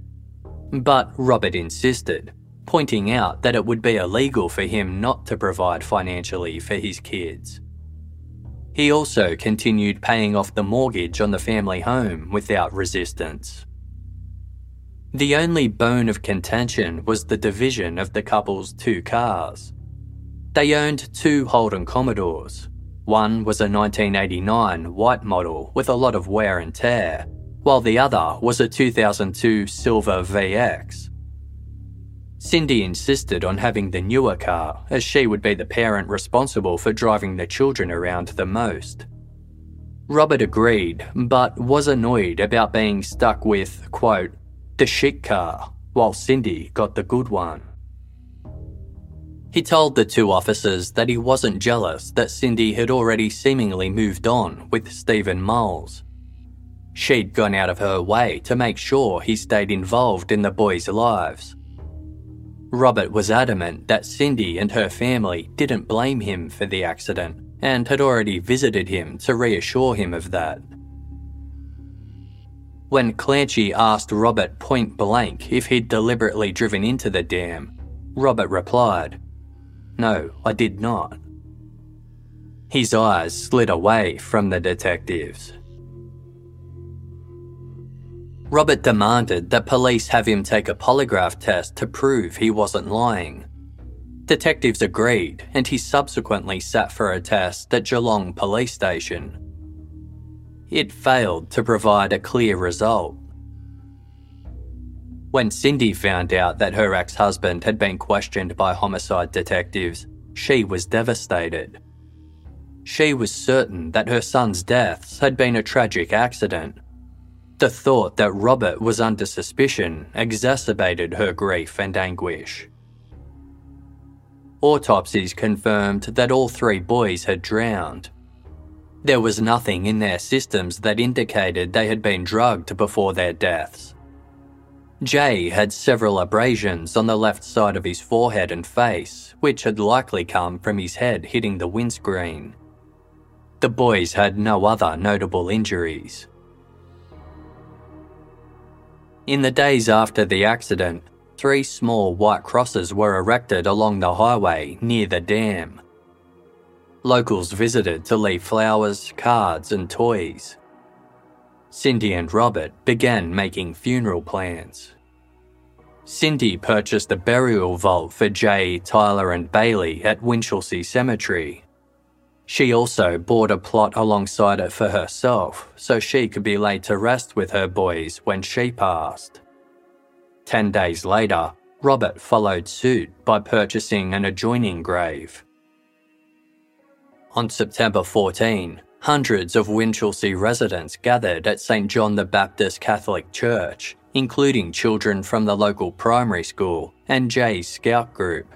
But Robert insisted, pointing out that it would be illegal for him not to provide financially for his kids. He also continued paying off the mortgage on the family home without resistance. The only bone of contention was the division of the couple's two cars. They owned two Holden Commodores. One was a 1989 white model with a lot of wear and tear, while the other was a 2002 Silver VX. Cindy insisted on having the newer car, as she would be the parent responsible for driving the children around the most. Robert agreed, but was annoyed about being stuck with, quote, the shit car, while Cindy got the good one. He told the two officers that he wasn't jealous that Cindy had already seemingly moved on with Stephen Moules. She'd gone out of her way to make sure he stayed involved in the boys' lives. Robert was adamant that Cindy and her family didn't blame him for the accident and had already visited him to reassure him of that. When Clanchy asked Robert point blank if he'd deliberately driven into the dam, Robert replied, No, I did not. His eyes slid away from the detectives. Robert demanded that police have him take a polygraph test to prove he wasn't lying. Detectives agreed, and he subsequently sat for a test at Geelong Police Station. It failed to provide a clear result. When Cindy found out that her ex husband had been questioned by homicide detectives, she was devastated. She was certain that her son's deaths had been a tragic accident. The thought that Robert was under suspicion exacerbated her grief and anguish. Autopsies confirmed that all three boys had drowned, there was nothing in their systems that indicated they had been drugged before their deaths. Jay had several abrasions on the left side of his forehead and face, which had likely come from his head hitting the windscreen. The boys had no other notable injuries. In the days after the accident, three small white crosses were erected along the highway near the dam. Locals visited to leave flowers, cards, and toys. Cindy and Robert began making funeral plans. Cindy purchased a burial vault for Jay, Tyler, and Bailey at Winchelsea Cemetery. She also bought a plot alongside it for herself so she could be laid to rest with her boys when she passed. Ten days later, Robert followed suit by purchasing an adjoining grave. On September 14, hundreds of Winchelsea residents gathered at St John the Baptist Catholic Church, including children from the local primary school and Jay's scout group.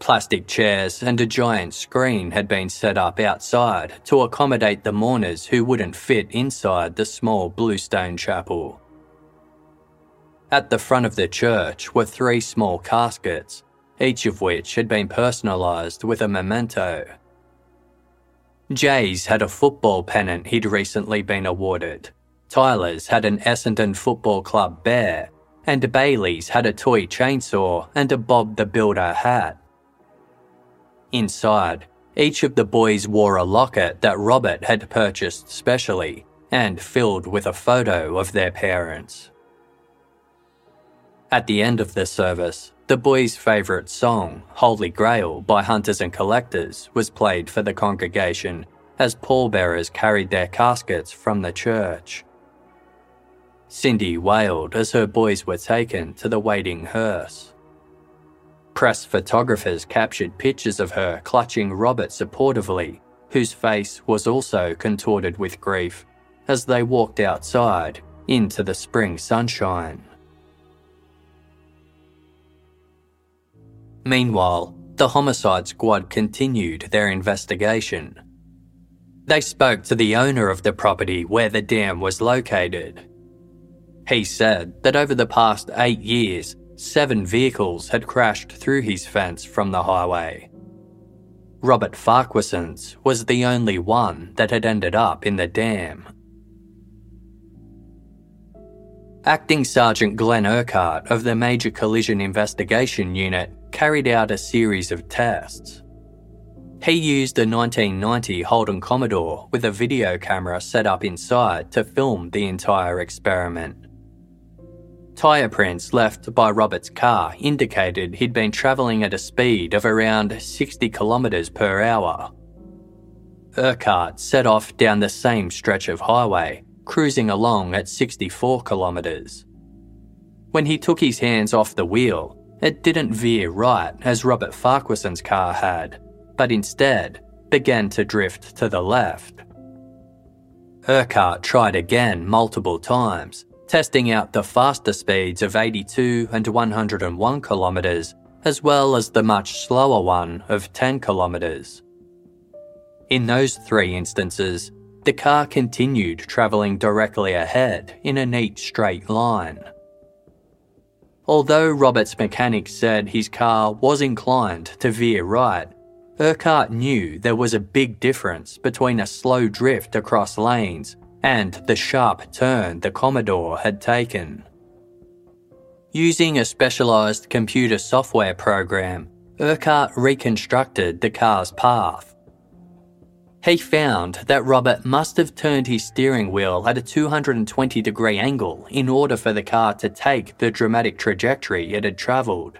Plastic chairs and a giant screen had been set up outside to accommodate the mourners who wouldn't fit inside the small bluestone chapel. At the front of the church were three small caskets, each of which had been personalised with a memento. Jay's had a football pennant he'd recently been awarded. Tyler's had an Essendon Football Club bear, and Bailey's had a toy chainsaw and a Bob the Builder hat. Inside, each of the boys wore a locket that Robert had purchased specially and filled with a photo of their parents. At the end of the service, the boys' favourite song, Holy Grail by Hunters and Collectors, was played for the congregation as pallbearers carried their caskets from the church. Cindy wailed as her boys were taken to the waiting hearse. Press photographers captured pictures of her clutching Robert supportively, whose face was also contorted with grief, as they walked outside into the spring sunshine. Meanwhile, the homicide squad continued their investigation. They spoke to the owner of the property where the dam was located. He said that over the past eight years, seven vehicles had crashed through his fence from the highway. Robert Farquharson's was the only one that had ended up in the dam. Acting Sergeant Glenn Urquhart of the Major Collision Investigation Unit carried out a series of tests. He used a 1990 Holden Commodore with a video camera set up inside to film the entire experiment. Tyre prints left by Robert's car indicated he'd been travelling at a speed of around 60 kilometres per hour. Urquhart set off down the same stretch of highway, cruising along at 64 kilometres. When he took his hands off the wheel, it didn't veer right as Robert Farquharson's car had, but instead began to drift to the left. Urquhart tried again multiple times, testing out the faster speeds of 82 and 101 kilometres, as well as the much slower one of 10 kilometres. In those three instances, the car continued travelling directly ahead in a neat straight line. Although Robert's mechanic said his car was inclined to veer right, Urquhart knew there was a big difference between a slow drift across lanes and the sharp turn the Commodore had taken. Using a specialised computer software program, Urquhart reconstructed the car's path he found that Robert must have turned his steering wheel at a 220 degree angle in order for the car to take the dramatic trajectory it had travelled.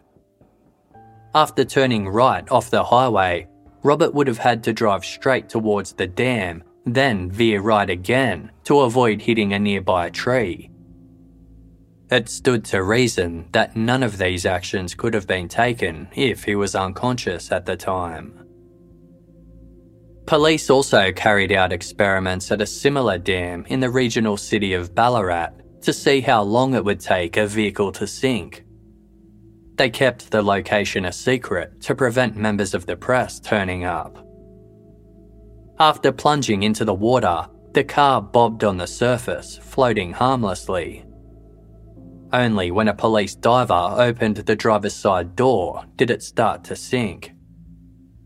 After turning right off the highway, Robert would have had to drive straight towards the dam, then veer right again to avoid hitting a nearby tree. It stood to reason that none of these actions could have been taken if he was unconscious at the time. Police also carried out experiments at a similar dam in the regional city of Ballarat to see how long it would take a vehicle to sink. They kept the location a secret to prevent members of the press turning up. After plunging into the water, the car bobbed on the surface, floating harmlessly. Only when a police diver opened the driver's side door did it start to sink.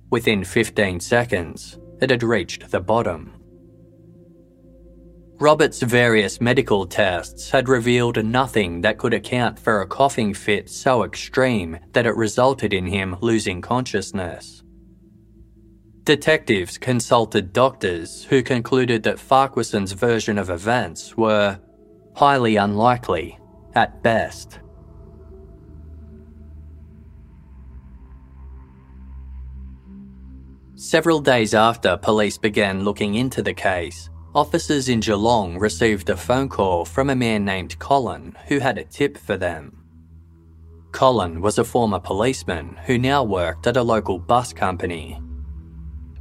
Within 15 seconds, it had reached the bottom. Robert's various medical tests had revealed nothing that could account for a coughing fit so extreme that it resulted in him losing consciousness. Detectives consulted doctors who concluded that Farquharson's version of events were highly unlikely at best. Several days after police began looking into the case, officers in Geelong received a phone call from a man named Colin who had a tip for them. Colin was a former policeman who now worked at a local bus company.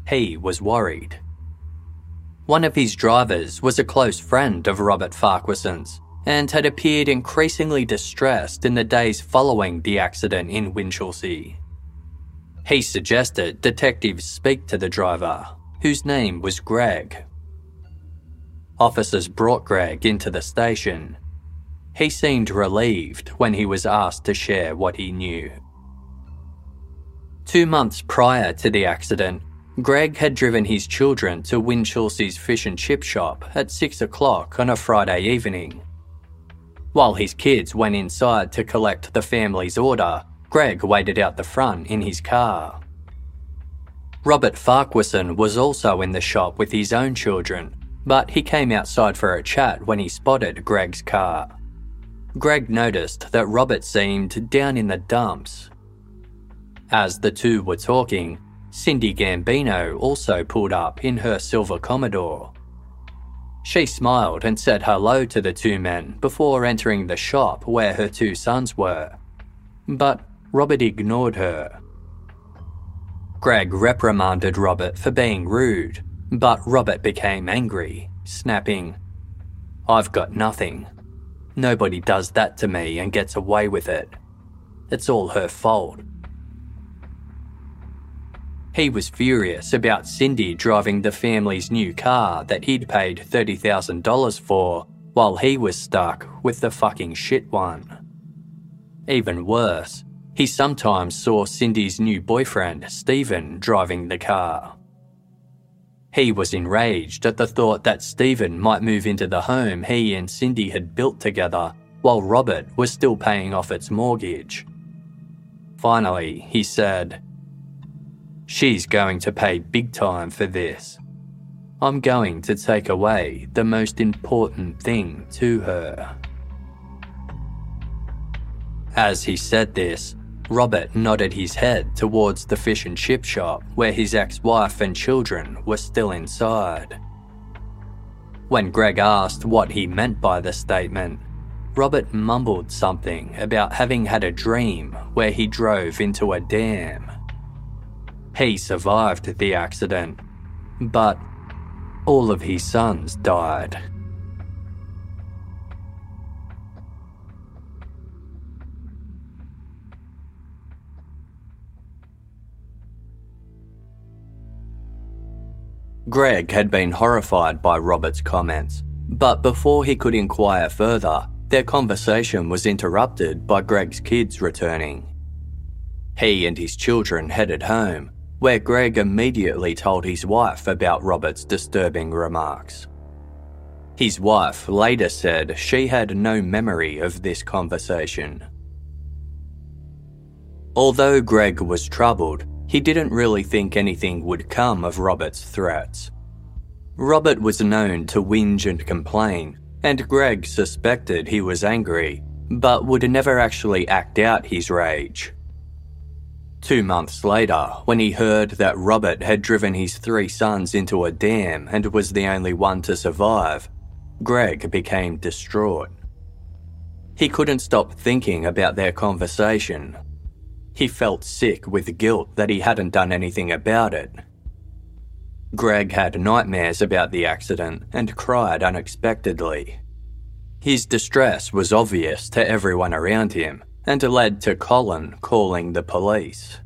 He was worried. One of his drivers was a close friend of Robert Farquharson's and had appeared increasingly distressed in the days following the accident in Winchelsea. He suggested detectives speak to the driver, whose name was Greg. Officers brought Greg into the station. He seemed relieved when he was asked to share what he knew. Two months prior to the accident, Greg had driven his children to Winchelsea's fish and chip shop at 6 o'clock on a Friday evening. While his kids went inside to collect the family's order, Greg waited out the front in his car. Robert Farquharson was also in the shop with his own children, but he came outside for a chat when he spotted Greg's car. Greg noticed that Robert seemed down in the dumps. As the two were talking, Cindy Gambino also pulled up in her silver Commodore. She smiled and said hello to the two men before entering the shop where her two sons were. But Robert ignored her. Greg reprimanded Robert for being rude, but Robert became angry, snapping, I've got nothing. Nobody does that to me and gets away with it. It's all her fault. He was furious about Cindy driving the family's new car that he'd paid $30,000 for while he was stuck with the fucking shit one. Even worse, he sometimes saw Cindy's new boyfriend, Stephen, driving the car. He was enraged at the thought that Stephen might move into the home he and Cindy had built together while Robert was still paying off its mortgage. Finally, he said, She's going to pay big time for this. I'm going to take away the most important thing to her. As he said this, Robert nodded his head towards the fish and chip shop where his ex wife and children were still inside. When Greg asked what he meant by the statement, Robert mumbled something about having had a dream where he drove into a dam. He survived the accident, but all of his sons died. Greg had been horrified by Robert's comments, but before he could inquire further, their conversation was interrupted by Greg's kids returning. He and his children headed home, where Greg immediately told his wife about Robert's disturbing remarks. His wife later said she had no memory of this conversation. Although Greg was troubled, he didn't really think anything would come of Robert's threats. Robert was known to whinge and complain, and Greg suspected he was angry, but would never actually act out his rage. Two months later, when he heard that Robert had driven his three sons into a dam and was the only one to survive, Greg became distraught. He couldn't stop thinking about their conversation. He felt sick with guilt that he hadn't done anything about it. Greg had nightmares about the accident and cried unexpectedly. His distress was obvious to everyone around him, and led to Colin calling the police.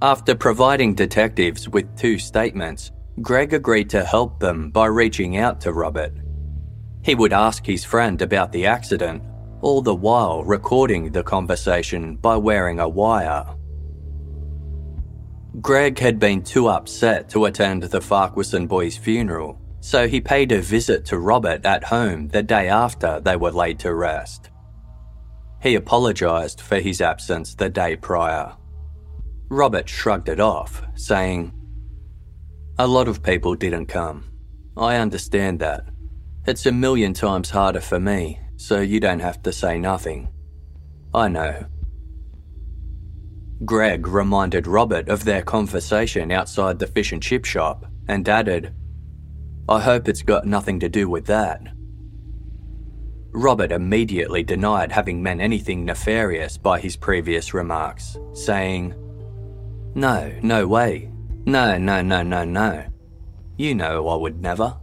After providing detectives with two statements, Greg agreed to help them by reaching out to Robert. He would ask his friend about the accident, all the while recording the conversation by wearing a wire. Greg had been too upset to attend the Farquharson boys' funeral, so he paid a visit to Robert at home the day after they were laid to rest. He apologised for his absence the day prior. Robert shrugged it off, saying, A lot of people didn't come. I understand that. It's a million times harder for me, so you don't have to say nothing. I know. Greg reminded Robert of their conversation outside the fish and chip shop and added, I hope it's got nothing to do with that. Robert immediately denied having meant anything nefarious by his previous remarks, saying, No, no way. No, no, no, no, no. You know I would never.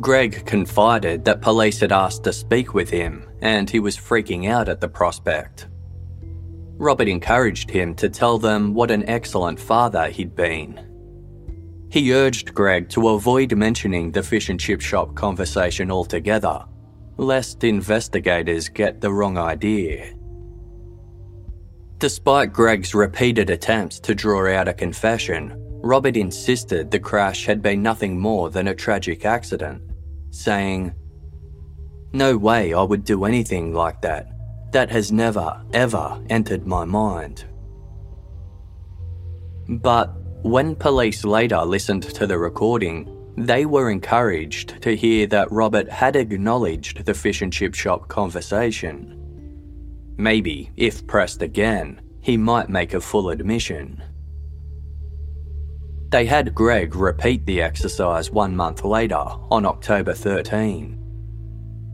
Greg confided that police had asked to speak with him and he was freaking out at the prospect. Robert encouraged him to tell them what an excellent father he'd been. He urged Greg to avoid mentioning the fish and chip shop conversation altogether, lest investigators get the wrong idea. Despite Greg's repeated attempts to draw out a confession, Robert insisted the crash had been nothing more than a tragic accident, saying, No way I would do anything like that. That has never, ever entered my mind. But when police later listened to the recording, they were encouraged to hear that Robert had acknowledged the fish and chip shop conversation. Maybe, if pressed again, he might make a full admission. They had Greg repeat the exercise one month later, on October 13.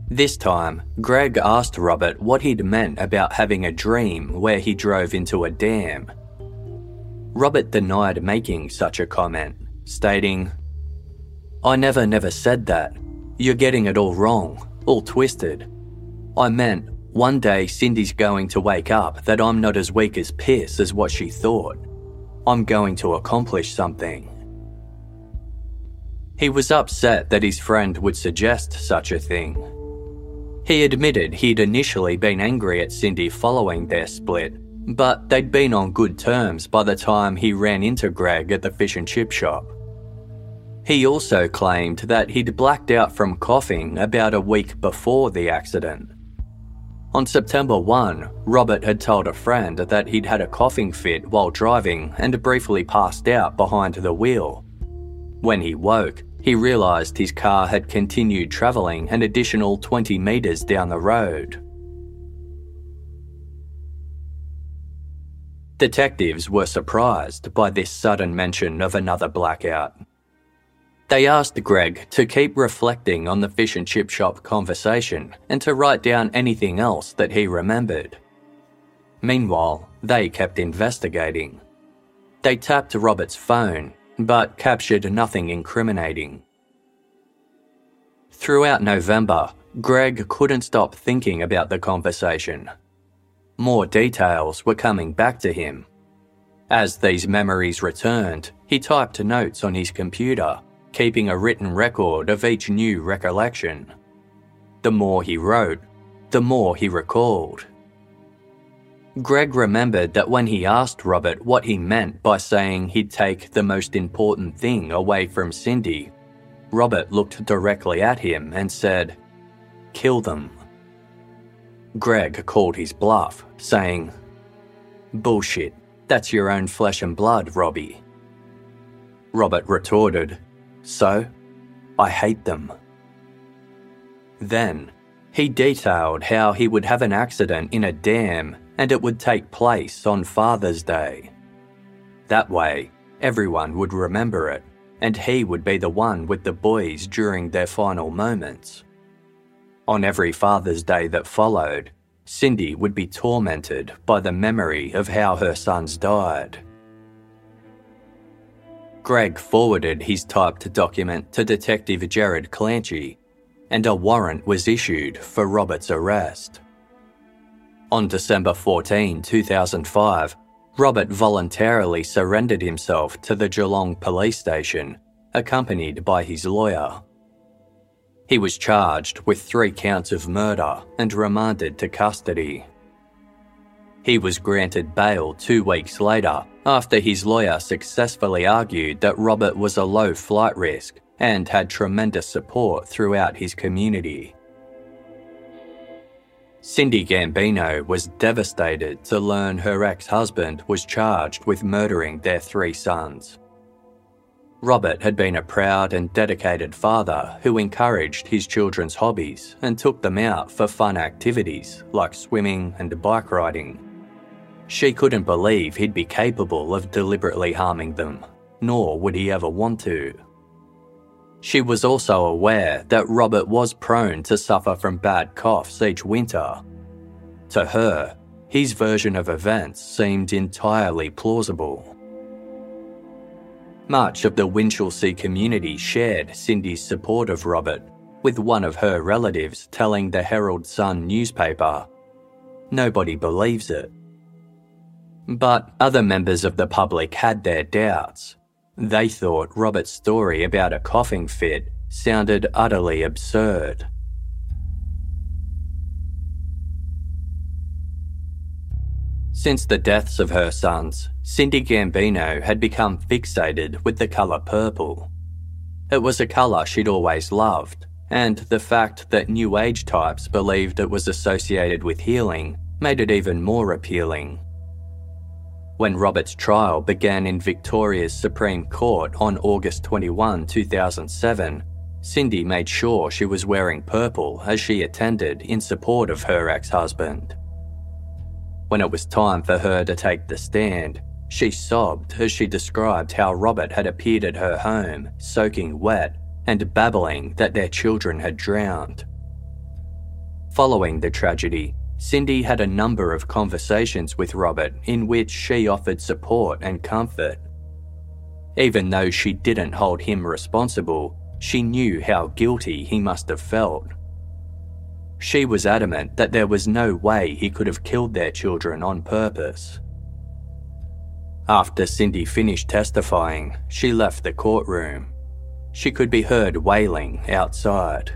This time, Greg asked Robert what he'd meant about having a dream where he drove into a dam. Robert denied making such a comment, stating, I never, never said that. You're getting it all wrong, all twisted. I meant, one day Cindy's going to wake up that I'm not as weak as piss as what she thought. I'm going to accomplish something. He was upset that his friend would suggest such a thing he admitted he'd initially been angry at Cindy following their split, but they'd been on good terms by the time he ran into Greg at the fish and chip shop. He also claimed that he'd blacked out from coughing about a week before the accident. On September 1, Robert had told a friend that he'd had a coughing fit while driving and briefly passed out behind the wheel. When he woke, he realised his car had continued travelling an additional 20 metres down the road. Detectives were surprised by this sudden mention of another blackout. They asked Greg to keep reflecting on the fish and chip shop conversation and to write down anything else that he remembered. Meanwhile, they kept investigating. They tapped Robert's phone but captured nothing incriminating. Throughout November, Greg couldn't stop thinking about the conversation. More details were coming back to him. As these memories returned, he typed notes on his computer, keeping a written record of each new recollection. The more he wrote, the more he recalled. Greg remembered that when he asked Robert what he meant by saying he'd take the most important thing away from Cindy, Robert looked directly at him and said, Kill them. Greg called his bluff, saying, Bullshit, that's your own flesh and blood, Robbie. Robert retorted, So? I hate them. Then, he detailed how he would have an accident in a dam and it would take place on Father's Day. That way, everyone would remember it, and he would be the one with the boys during their final moments. On every Father's Day that followed, Cindy would be tormented by the memory of how her sons died. Greg forwarded his typed document to Detective Jared Clanchy, and a warrant was issued for Robert's arrest. On December 14, 2005, Robert voluntarily surrendered himself to the Geelong police station, accompanied by his lawyer. He was charged with three counts of murder and remanded to custody. He was granted bail two weeks later after his lawyer successfully argued that Robert was a low flight risk and had tremendous support throughout his community. Cindy Gambino was devastated to learn her ex husband was charged with murdering their three sons. Robert had been a proud and dedicated father who encouraged his children's hobbies and took them out for fun activities like swimming and bike riding. She couldn't believe he'd be capable of deliberately harming them, nor would he ever want to. She was also aware that Robert was prone to suffer from bad coughs each winter. To her, his version of events seemed entirely plausible. Much of the Winchelsea community shared Cindy's support of Robert, with one of her relatives telling the Herald Sun newspaper, Nobody believes it. But other members of the public had their doubts. They thought Robert's story about a coughing fit sounded utterly absurd. Since the deaths of her sons, Cindy Gambino had become fixated with the colour purple. It was a colour she'd always loved, and the fact that New Age types believed it was associated with healing made it even more appealing. When Robert's trial began in Victoria's Supreme Court on August 21, 2007, Cindy made sure she was wearing purple as she attended in support of her ex husband. When it was time for her to take the stand, she sobbed as she described how Robert had appeared at her home, soaking wet, and babbling that their children had drowned. Following the tragedy, Cindy had a number of conversations with Robert in which she offered support and comfort. Even though she didn't hold him responsible, she knew how guilty he must have felt. She was adamant that there was no way he could have killed their children on purpose. After Cindy finished testifying, she left the courtroom. She could be heard wailing outside.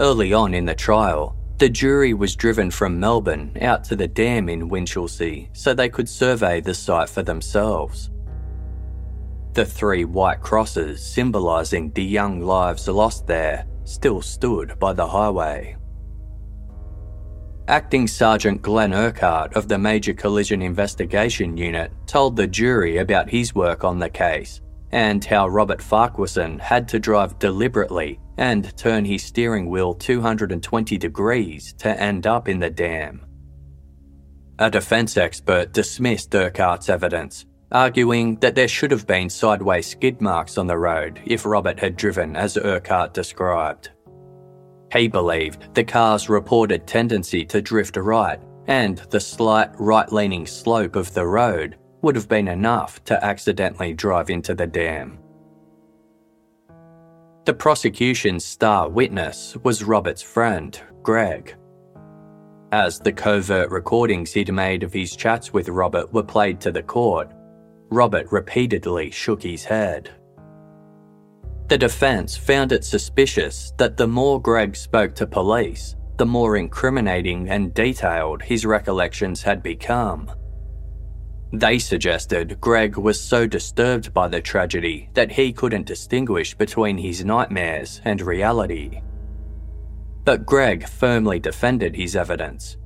Early on in the trial, the jury was driven from Melbourne out to the dam in Winchelsea so they could survey the site for themselves. The three white crosses symbolising the young lives lost there still stood by the highway. Acting Sergeant Glenn Urquhart of the Major Collision Investigation Unit told the jury about his work on the case and how Robert Farquharson had to drive deliberately and turn his steering wheel 220 degrees to end up in the dam. A defence expert dismissed Urquhart's evidence, arguing that there should have been sideways skid marks on the road if Robert had driven as Urquhart described. He believed the car's reported tendency to drift right and the slight right leaning slope of the road would have been enough to accidentally drive into the dam. The prosecution's star witness was Robert's friend, Greg. As the covert recordings he'd made of his chats with Robert were played to the court, Robert repeatedly shook his head. The defence found it suspicious that the more Greg spoke to police, the more incriminating and detailed his recollections had become. They suggested Greg was so disturbed by the tragedy that he couldn't distinguish between his nightmares and reality. But Greg firmly defended his evidence.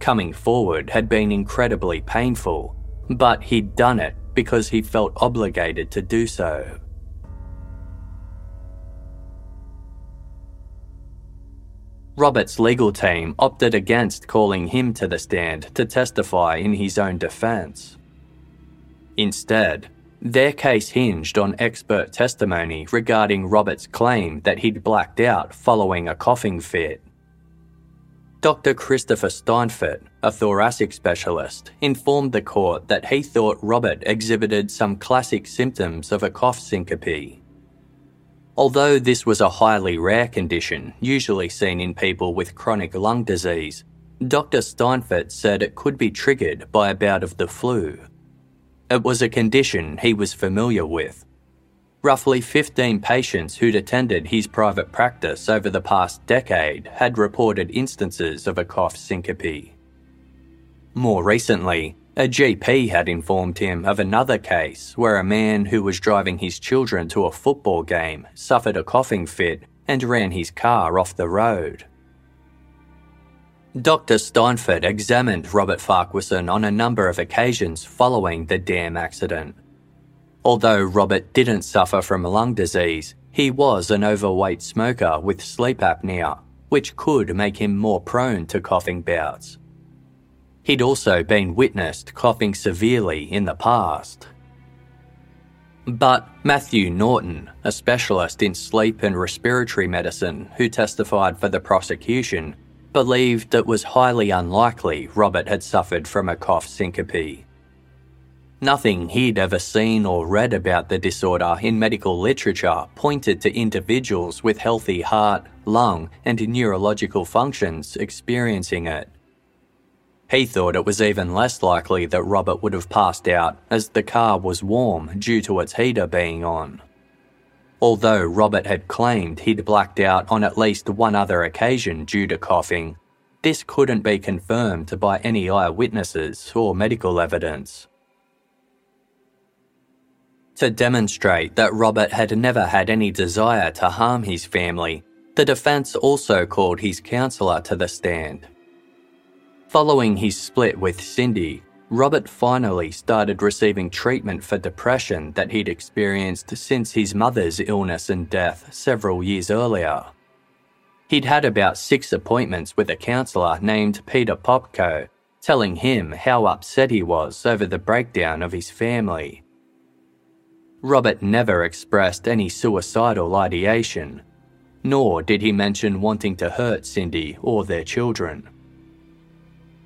Coming forward had been incredibly painful, but he'd done it because he felt obligated to do so. Robert's legal team opted against calling him to the stand to testify in his own defence. Instead, their case hinged on expert testimony regarding Robert's claim that he'd blacked out following a coughing fit. Dr. Christopher Steinfort, a thoracic specialist, informed the court that he thought Robert exhibited some classic symptoms of a cough syncope. Although this was a highly rare condition, usually seen in people with chronic lung disease, Dr. Steinfort said it could be triggered by a bout of the flu. It was a condition he was familiar with. Roughly 15 patients who'd attended his private practice over the past decade had reported instances of a cough syncope. More recently, a GP had informed him of another case where a man who was driving his children to a football game suffered a coughing fit and ran his car off the road. Dr. Steinfort examined Robert Farquharson on a number of occasions following the dam accident. Although Robert didn't suffer from lung disease, he was an overweight smoker with sleep apnea, which could make him more prone to coughing bouts. He'd also been witnessed coughing severely in the past. But Matthew Naughton, a specialist in sleep and respiratory medicine who testified for the prosecution, believed it was highly unlikely Robert had suffered from a cough syncope. Nothing he'd ever seen or read about the disorder in medical literature pointed to individuals with healthy heart, lung, and neurological functions experiencing it. He thought it was even less likely that Robert would have passed out as the car was warm due to its heater being on. Although Robert had claimed he'd blacked out on at least one other occasion due to coughing, this couldn't be confirmed by any eyewitnesses or medical evidence. To demonstrate that Robert had never had any desire to harm his family, the defence also called his counsellor to the stand. Following his split with Cindy, Robert finally started receiving treatment for depression that he'd experienced since his mother's illness and death several years earlier. He'd had about six appointments with a counsellor named Peter Popko, telling him how upset he was over the breakdown of his family. Robert never expressed any suicidal ideation, nor did he mention wanting to hurt Cindy or their children.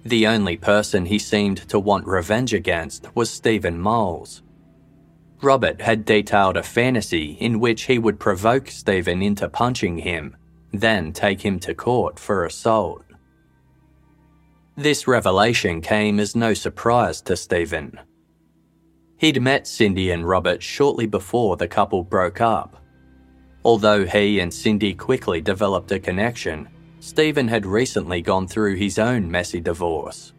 The only person he seemed to want revenge against was Stephen Moules. Robert had detailed a fantasy in which he would provoke Stephen into punching him, then take him to court for assault. This revelation came as no surprise to Stephen. He'd met Cindy and Robert shortly before the couple broke up. Although he and Cindy quickly developed a connection, Stephen had recently gone through his own messy divorce.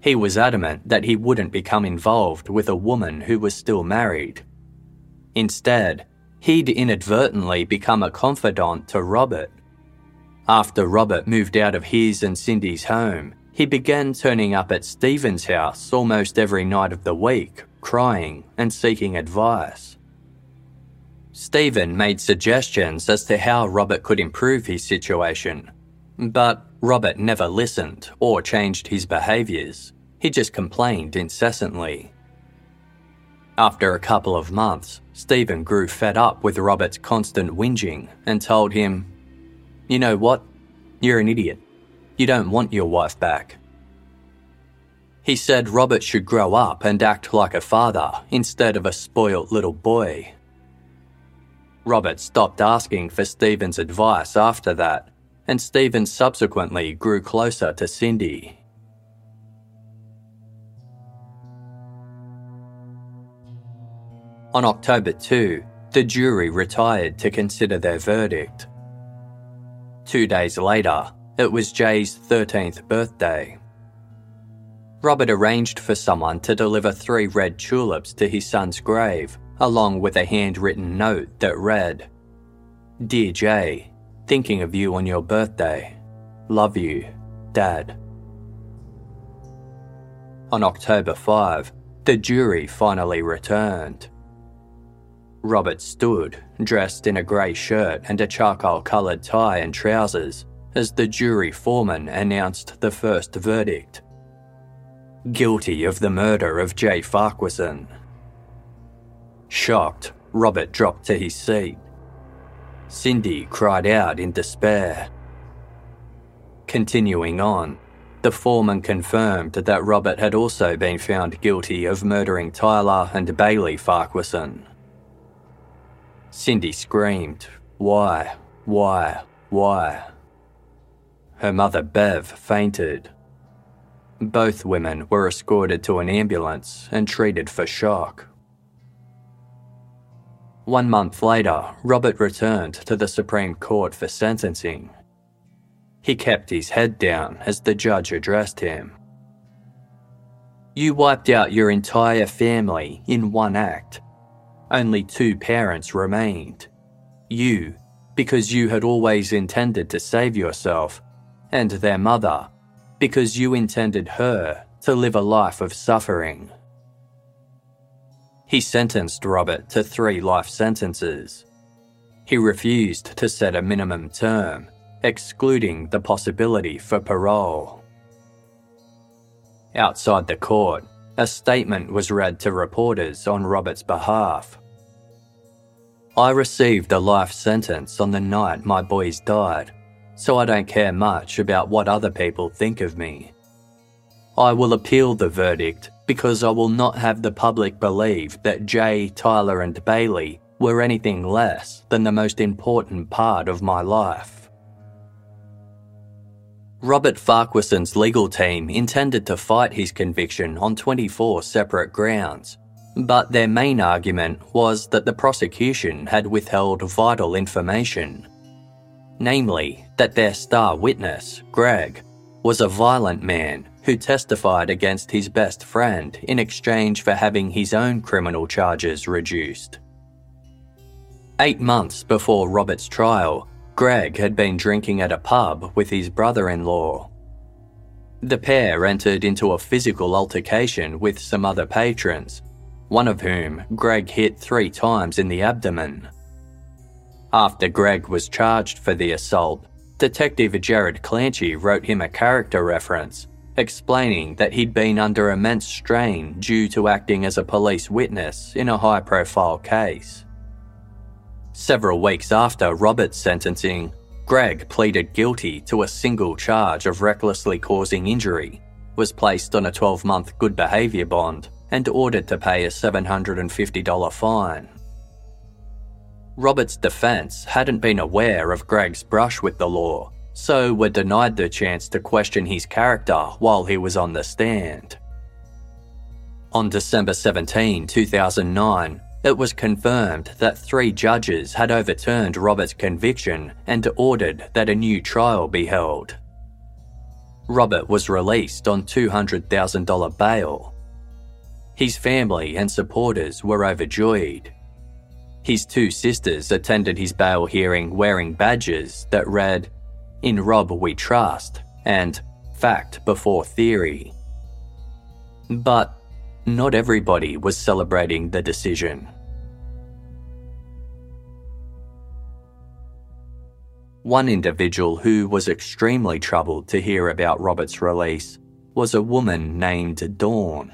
He was adamant that he wouldn't become involved with a woman who was still married. Instead, he'd inadvertently become a confidant to Robert. After Robert moved out of his and Cindy's home, he began turning up at Stephen's house almost every night of the week crying and seeking advice. Stephen made suggestions as to how Robert could improve his situation, but Robert never listened or changed his behaviours. He just complained incessantly. After a couple of months, Stephen grew fed up with Robert's constant whinging and told him, You know what? You're an idiot. You don't want your wife back. He said Robert should grow up and act like a father instead of a spoilt little boy. Robert stopped asking for Stephen's advice after that, and Stephen subsequently grew closer to Cindy. On October 2, the jury retired to consider their verdict. Two days later, it was Jay's 13th birthday. Robert arranged for someone to deliver three red tulips to his son's grave, along with a handwritten note that read Dear Jay, thinking of you on your birthday. Love you, Dad. On October 5, the jury finally returned. Robert stood, dressed in a grey shirt and a charcoal coloured tie and trousers, as the jury foreman announced the first verdict guilty of the murder of Jay Farquharson. Shocked, Robert dropped to his seat. Cindy cried out in despair. Continuing on, the foreman confirmed that Robert had also been found guilty of murdering Tyler and Bailey Farquharson. Cindy screamed, Why? Why? Why? Her mother Bev fainted. Both women were escorted to an ambulance and treated for shock. One month later, Robert returned to the Supreme Court for sentencing. He kept his head down as the judge addressed him. You wiped out your entire family in one act. Only two parents remained. You, because you had always intended to save yourself, and their mother, because you intended her to live a life of suffering. He sentenced Robert to three life sentences. He refused to set a minimum term, excluding the possibility for parole. Outside the court, a statement was read to reporters on Robert's behalf. I received a life sentence on the night my boys died so I don't care much about what other people think of me. I will appeal the verdict because I will not have the public believe that Jay, Tyler, and Bailey were anything less than the most important part of my life. Robert Farquharson's legal team intended to fight his conviction on 24 separate grounds, but their main argument was that the prosecution had withheld vital information. Namely, that their star witness, Greg, was a violent man who testified against his best friend in exchange for having his own criminal charges reduced. Eight months before Robert's trial, Greg had been drinking at a pub with his brother in law. The pair entered into a physical altercation with some other patrons, one of whom Greg hit three times in the abdomen. After Greg was charged for the assault, Detective Jared Clanchy wrote him a character reference, explaining that he'd been under immense strain due to acting as a police witness in a high profile case. Several weeks after Robert's sentencing, Greg pleaded guilty to a single charge of recklessly causing injury, was placed on a 12 month good behaviour bond, and ordered to pay a $750 fine. Robert's defence hadn't been aware of Greg's brush with the law, so were denied the chance to question his character while he was on the stand. On December 17, 2009, it was confirmed that three judges had overturned Robert's conviction and ordered that a new trial be held. Robert was released on $200,000 bail. His family and supporters were overjoyed. His two sisters attended his bail hearing wearing badges that read, In Rob we trust, and Fact before theory. But not everybody was celebrating the decision. One individual who was extremely troubled to hear about Robert's release was a woman named Dawn.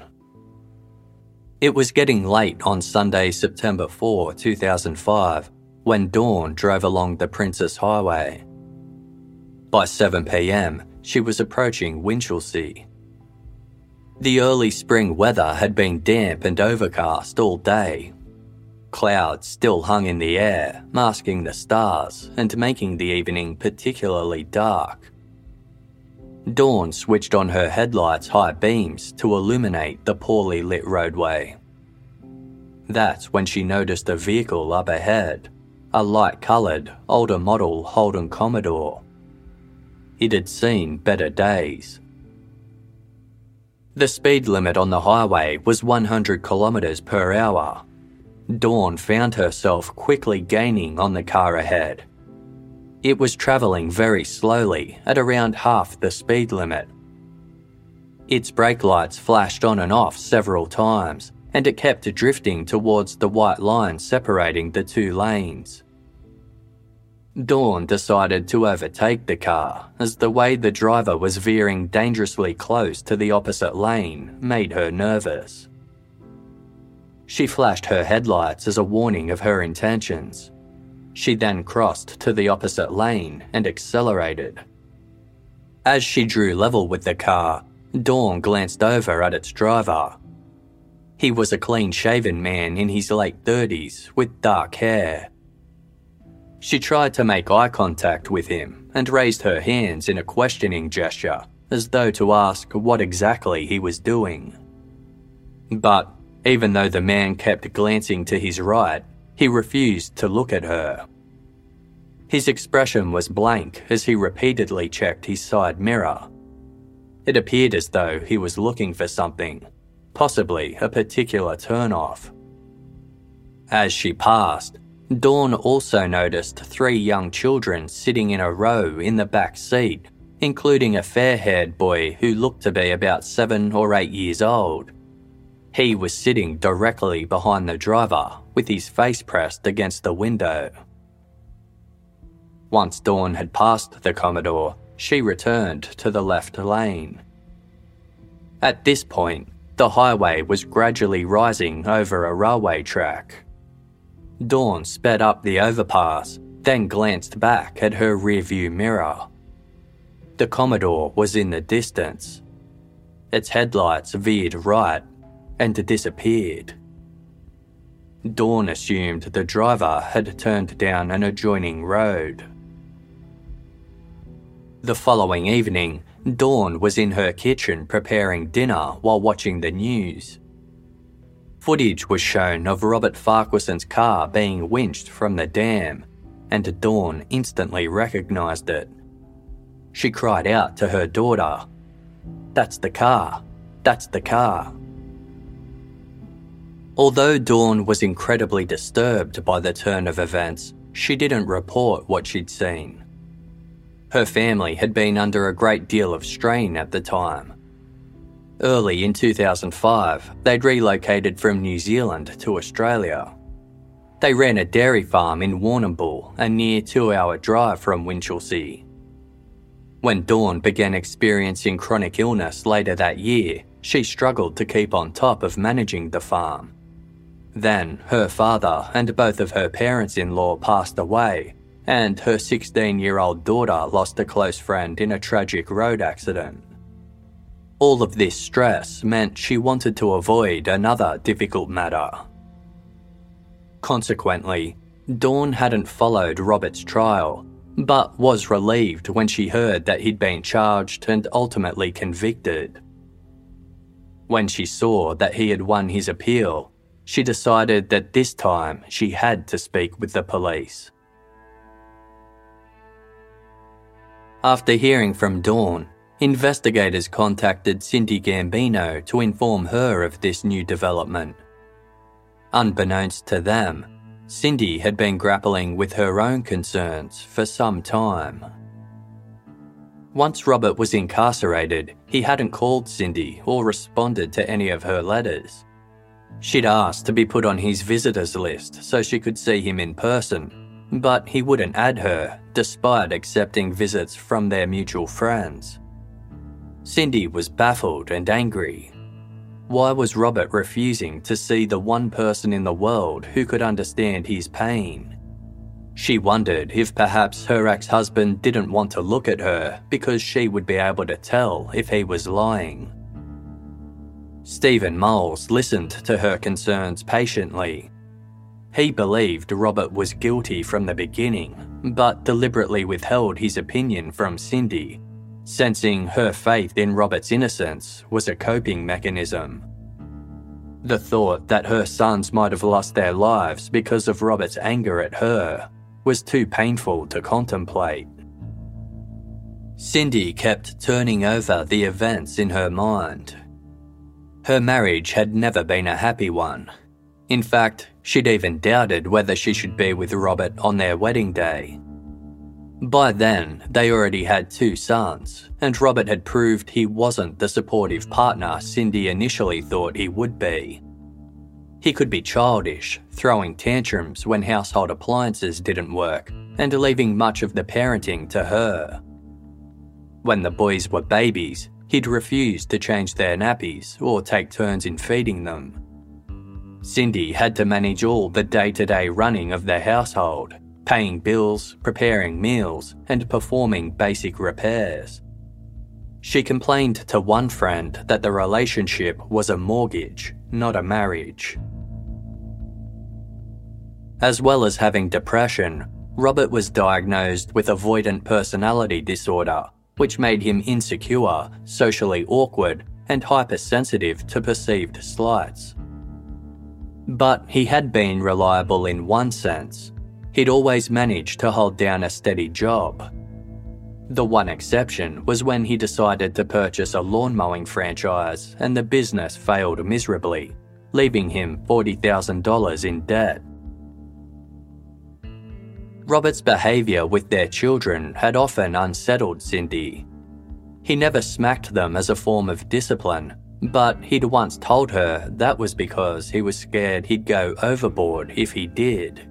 It was getting late on Sunday, September 4, 2005, when Dawn drove along the Princes Highway. By 7 pm, she was approaching Winchelsea. The early spring weather had been damp and overcast all day, Clouds still hung in the air, masking the stars and making the evening particularly dark. Dawn switched on her headlights' high beams to illuminate the poorly lit roadway. That's when she noticed a vehicle up ahead, a light coloured, older model Holden Commodore. It had seen better days. The speed limit on the highway was 100 kilometres per hour, Dawn found herself quickly gaining on the car ahead. It was travelling very slowly at around half the speed limit. Its brake lights flashed on and off several times, and it kept drifting towards the white line separating the two lanes. Dawn decided to overtake the car, as the way the driver was veering dangerously close to the opposite lane made her nervous. She flashed her headlights as a warning of her intentions. She then crossed to the opposite lane and accelerated. As she drew level with the car, Dawn glanced over at its driver. He was a clean shaven man in his late 30s with dark hair. She tried to make eye contact with him and raised her hands in a questioning gesture, as though to ask what exactly he was doing. But even though the man kept glancing to his right, he refused to look at her. His expression was blank as he repeatedly checked his side mirror. It appeared as though he was looking for something, possibly a particular turnoff. As she passed, Dawn also noticed three young children sitting in a row in the back seat, including a fair haired boy who looked to be about seven or eight years old. He was sitting directly behind the driver with his face pressed against the window. Once Dawn had passed the Commodore, she returned to the left lane. At this point, the highway was gradually rising over a railway track. Dawn sped up the overpass, then glanced back at her rearview mirror. The Commodore was in the distance, its headlights veered right and disappeared. Dawn assumed the driver had turned down an adjoining road. The following evening, Dawn was in her kitchen preparing dinner while watching the news. Footage was shown of Robert Farquharson's car being winched from the dam, and Dawn instantly recognised it. She cried out to her daughter, That's the car! That's the car! Although Dawn was incredibly disturbed by the turn of events, she didn't report what she'd seen. Her family had been under a great deal of strain at the time. Early in 2005, they'd relocated from New Zealand to Australia. They ran a dairy farm in Warrnambool, a near two hour drive from Winchelsea. When Dawn began experiencing chronic illness later that year, she struggled to keep on top of managing the farm. Then, her father and both of her parents in law passed away, and her 16 year old daughter lost a close friend in a tragic road accident. All of this stress meant she wanted to avoid another difficult matter. Consequently, Dawn hadn't followed Robert's trial, but was relieved when she heard that he'd been charged and ultimately convicted. When she saw that he had won his appeal, she decided that this time she had to speak with the police. After hearing from Dawn, investigators contacted Cindy Gambino to inform her of this new development. Unbeknownst to them, Cindy had been grappling with her own concerns for some time. Once Robert was incarcerated, he hadn't called Cindy or responded to any of her letters. She'd asked to be put on his visitors list so she could see him in person, but he wouldn't add her, despite accepting visits from their mutual friends. Cindy was baffled and angry. Why was Robert refusing to see the one person in the world who could understand his pain? She wondered if perhaps her ex husband didn't want to look at her because she would be able to tell if he was lying. Stephen Moules listened to her concerns patiently. He believed Robert was guilty from the beginning, but deliberately withheld his opinion from Cindy, sensing her faith in Robert's innocence was a coping mechanism. The thought that her sons might have lost their lives because of Robert's anger at her was too painful to contemplate. Cindy kept turning over the events in her mind, her marriage had never been a happy one. In fact, she'd even doubted whether she should be with Robert on their wedding day. By then, they already had two sons, and Robert had proved he wasn't the supportive partner Cindy initially thought he would be. He could be childish, throwing tantrums when household appliances didn't work, and leaving much of the parenting to her. When the boys were babies, He'd refuse to change their nappies or take turns in feeding them. Cindy had to manage all the day to day running of their household, paying bills, preparing meals, and performing basic repairs. She complained to one friend that the relationship was a mortgage, not a marriage. As well as having depression, Robert was diagnosed with avoidant personality disorder which made him insecure, socially awkward, and hypersensitive to perceived slights. But he had been reliable in one sense. He'd always managed to hold down a steady job. The one exception was when he decided to purchase a lawn mowing franchise and the business failed miserably, leaving him $40,000 in debt. Robert's behaviour with their children had often unsettled Cindy. He never smacked them as a form of discipline, but he'd once told her that was because he was scared he'd go overboard if he did.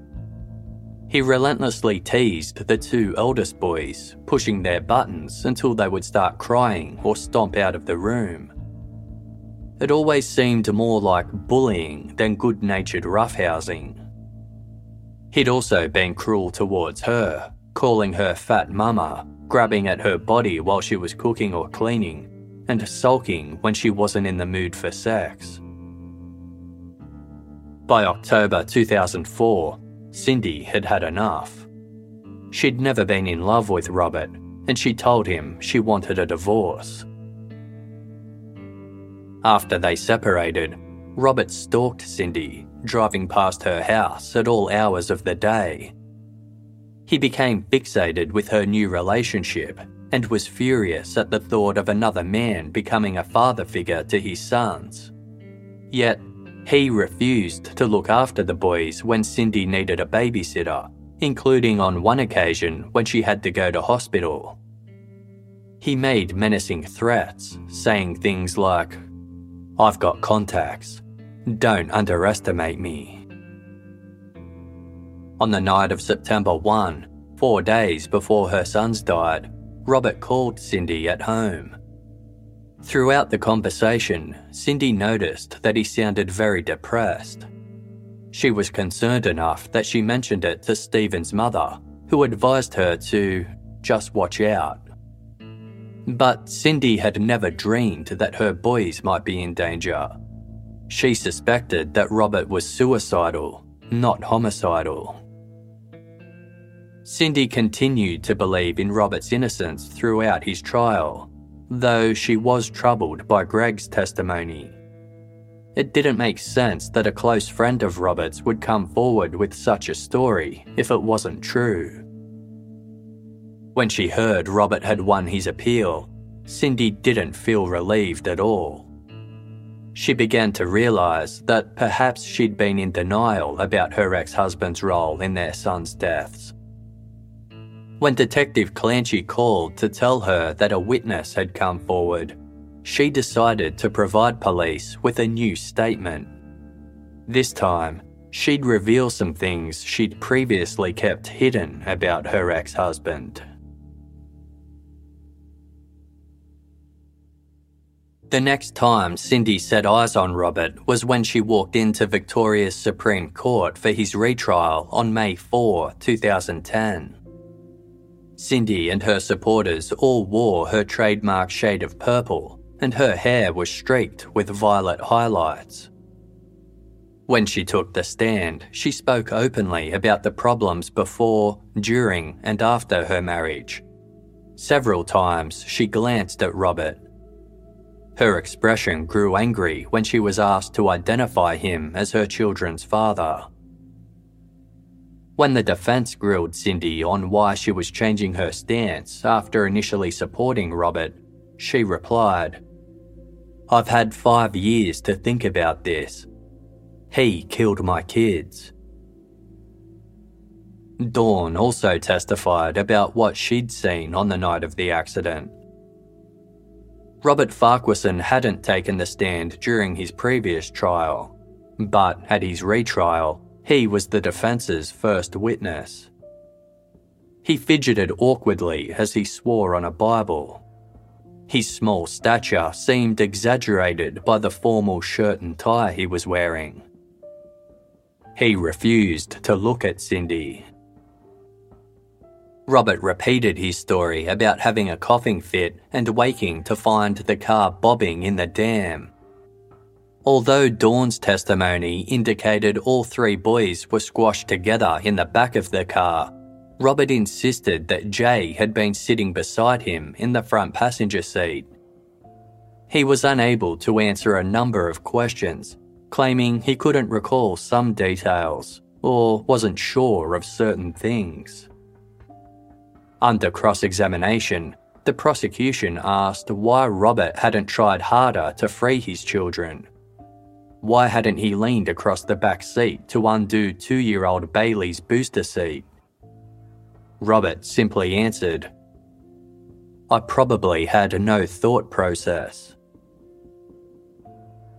He relentlessly teased the two eldest boys, pushing their buttons until they would start crying or stomp out of the room. It always seemed more like bullying than good natured roughhousing. He'd also been cruel towards her, calling her fat mama, grabbing at her body while she was cooking or cleaning, and sulking when she wasn't in the mood for sex. By October 2004, Cindy had had enough. She'd never been in love with Robert, and she told him she wanted a divorce. After they separated, Robert stalked Cindy, driving past her house at all hours of the day. He became fixated with her new relationship and was furious at the thought of another man becoming a father figure to his sons. Yet, he refused to look after the boys when Cindy needed a babysitter, including on one occasion when she had to go to hospital. He made menacing threats, saying things like, I've got contacts. Don't underestimate me. On the night of September 1, four days before her sons died, Robert called Cindy at home. Throughout the conversation, Cindy noticed that he sounded very depressed. She was concerned enough that she mentioned it to Stephen's mother, who advised her to just watch out. But Cindy had never dreamed that her boys might be in danger. She suspected that Robert was suicidal, not homicidal. Cindy continued to believe in Robert's innocence throughout his trial, though she was troubled by Greg's testimony. It didn't make sense that a close friend of Robert's would come forward with such a story if it wasn't true. When she heard Robert had won his appeal, Cindy didn't feel relieved at all. She began to realise that perhaps she'd been in denial about her ex husband's role in their sons' deaths. When Detective Clanchy called to tell her that a witness had come forward, she decided to provide police with a new statement. This time, she'd reveal some things she'd previously kept hidden about her ex husband. The next time Cindy set eyes on Robert was when she walked into Victoria's Supreme Court for his retrial on May 4, 2010. Cindy and her supporters all wore her trademark shade of purple, and her hair was streaked with violet highlights. When she took the stand, she spoke openly about the problems before, during, and after her marriage. Several times she glanced at Robert her expression grew angry when she was asked to identify him as her children's father. When the defense grilled Cindy on why she was changing her stance after initially supporting Robert, she replied, I've had five years to think about this. He killed my kids. Dawn also testified about what she'd seen on the night of the accident. Robert Farquharson hadn't taken the stand during his previous trial, but at his retrial, he was the defence's first witness. He fidgeted awkwardly as he swore on a Bible. His small stature seemed exaggerated by the formal shirt and tie he was wearing. He refused to look at Cindy Robert repeated his story about having a coughing fit and waking to find the car bobbing in the dam. Although Dawn's testimony indicated all three boys were squashed together in the back of the car, Robert insisted that Jay had been sitting beside him in the front passenger seat. He was unable to answer a number of questions, claiming he couldn't recall some details or wasn't sure of certain things. Under cross examination, the prosecution asked why Robert hadn't tried harder to free his children. Why hadn't he leaned across the back seat to undo two year old Bailey's booster seat? Robert simply answered, I probably had no thought process.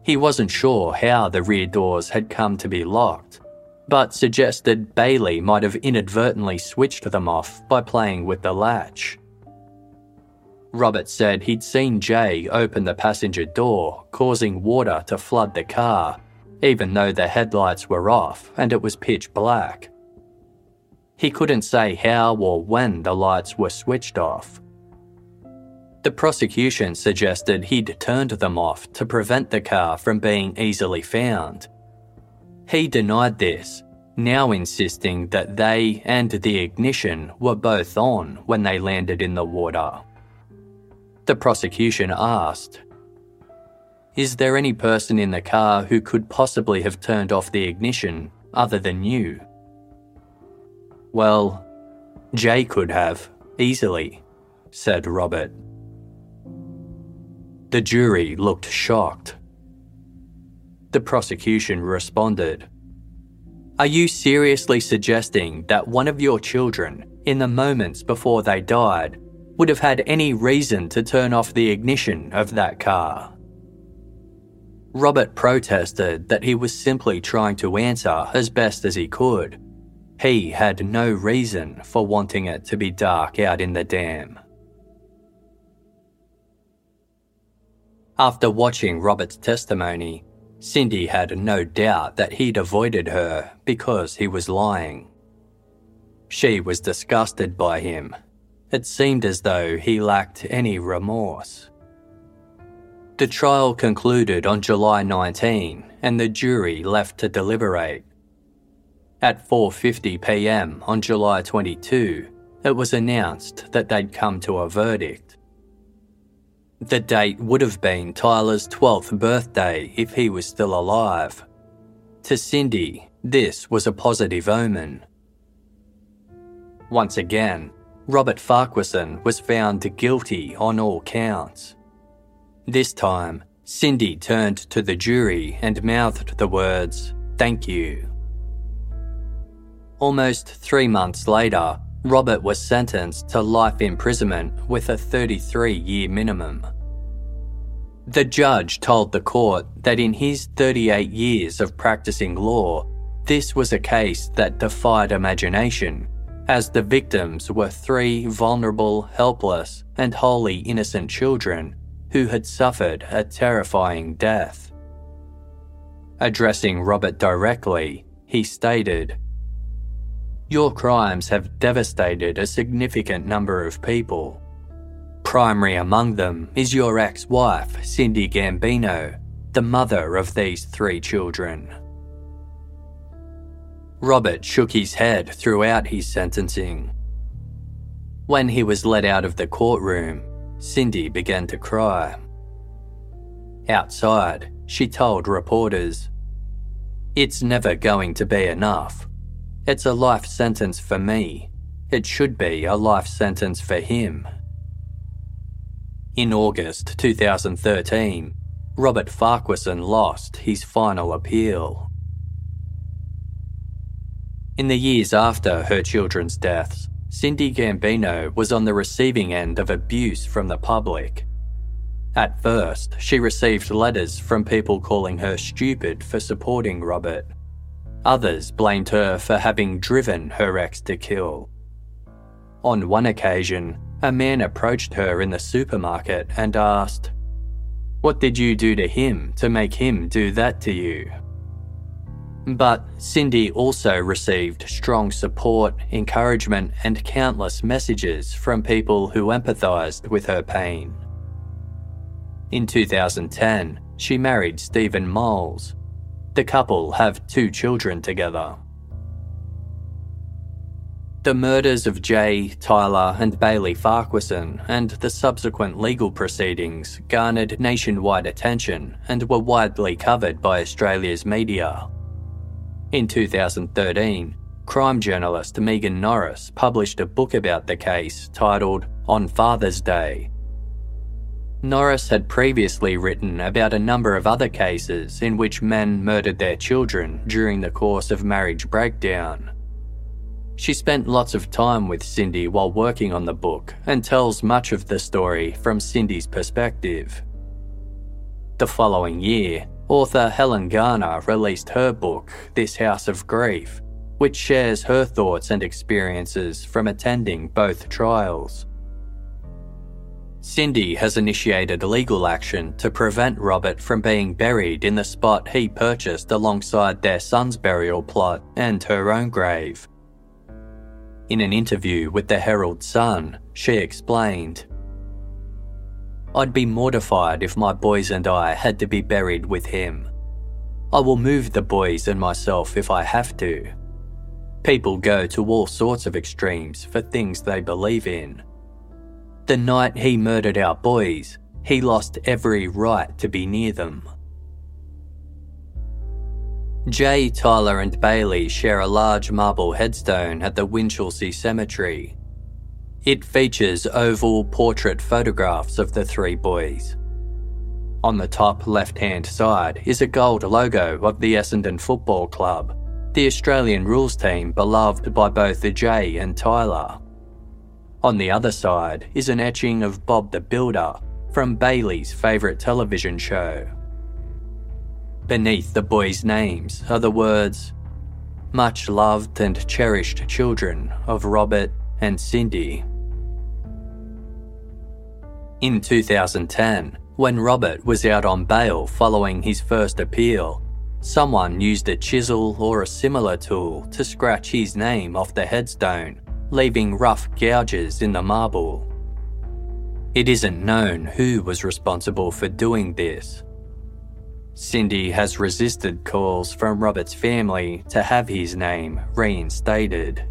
He wasn't sure how the rear doors had come to be locked, but suggested Bailey might have inadvertently switched them off by playing with the latch. Robert said he'd seen Jay open the passenger door, causing water to flood the car, even though the headlights were off and it was pitch black. He couldn't say how or when the lights were switched off. The prosecution suggested he'd turned them off to prevent the car from being easily found. He denied this, now insisting that they and the ignition were both on when they landed in the water. The prosecution asked, Is there any person in the car who could possibly have turned off the ignition other than you? Well, Jay could have, easily, said Robert. The jury looked shocked. The prosecution responded, Are you seriously suggesting that one of your children, in the moments before they died, would have had any reason to turn off the ignition of that car? Robert protested that he was simply trying to answer as best as he could. He had no reason for wanting it to be dark out in the dam. After watching Robert's testimony, Cindy had no doubt that he'd avoided her because he was lying. She was disgusted by him. It seemed as though he lacked any remorse. The trial concluded on July 19 and the jury left to deliberate. At 4:50 p.m. on July 22, it was announced that they'd come to a verdict. The date would have been Tyler's 12th birthday if he was still alive. To Cindy, this was a positive omen. Once again, Robert Farquharson was found guilty on all counts. This time, Cindy turned to the jury and mouthed the words, Thank you. Almost three months later, Robert was sentenced to life imprisonment with a 33 year minimum. The judge told the court that in his 38 years of practicing law, this was a case that defied imagination, as the victims were three vulnerable, helpless, and wholly innocent children who had suffered a terrifying death. Addressing Robert directly, he stated, Your crimes have devastated a significant number of people. Primary among them is your ex wife, Cindy Gambino, the mother of these three children. Robert shook his head throughout his sentencing. When he was let out of the courtroom, Cindy began to cry. Outside, she told reporters, It's never going to be enough. It's a life sentence for me. It should be a life sentence for him. In August 2013, Robert Farquharson lost his final appeal. In the years after her children's deaths, Cindy Gambino was on the receiving end of abuse from the public. At first, she received letters from people calling her stupid for supporting Robert. Others blamed her for having driven her ex to kill. On one occasion, a man approached her in the supermarket and asked, What did you do to him to make him do that to you? But Cindy also received strong support, encouragement, and countless messages from people who empathised with her pain. In 2010, she married Stephen Moules. The couple have two children together. The murders of Jay, Tyler, and Bailey Farquharson and the subsequent legal proceedings garnered nationwide attention and were widely covered by Australia's media. In 2013, crime journalist Megan Norris published a book about the case titled On Father's Day. Norris had previously written about a number of other cases in which men murdered their children during the course of marriage breakdown. She spent lots of time with Cindy while working on the book and tells much of the story from Cindy's perspective. The following year, author Helen Garner released her book, This House of Grief, which shares her thoughts and experiences from attending both trials. Cindy has initiated legal action to prevent Robert from being buried in the spot he purchased alongside their son's burial plot and her own grave. In an interview with the Herald Sun, she explained I'd be mortified if my boys and I had to be buried with him. I will move the boys and myself if I have to. People go to all sorts of extremes for things they believe in. The night he murdered our boys, he lost every right to be near them. Jay, Tyler, and Bailey share a large marble headstone at the Winchelsea Cemetery. It features oval portrait photographs of the three boys. On the top left hand side is a gold logo of the Essendon Football Club, the Australian rules team beloved by both Jai and Tyler. On the other side is an etching of Bob the Builder from Bailey's favourite television show. Beneath the boys' names are the words, Much loved and cherished children of Robert and Cindy. In 2010, when Robert was out on bail following his first appeal, someone used a chisel or a similar tool to scratch his name off the headstone, leaving rough gouges in the marble. It isn't known who was responsible for doing this, Cindy has resisted calls from Robert's family to have his name reinstated.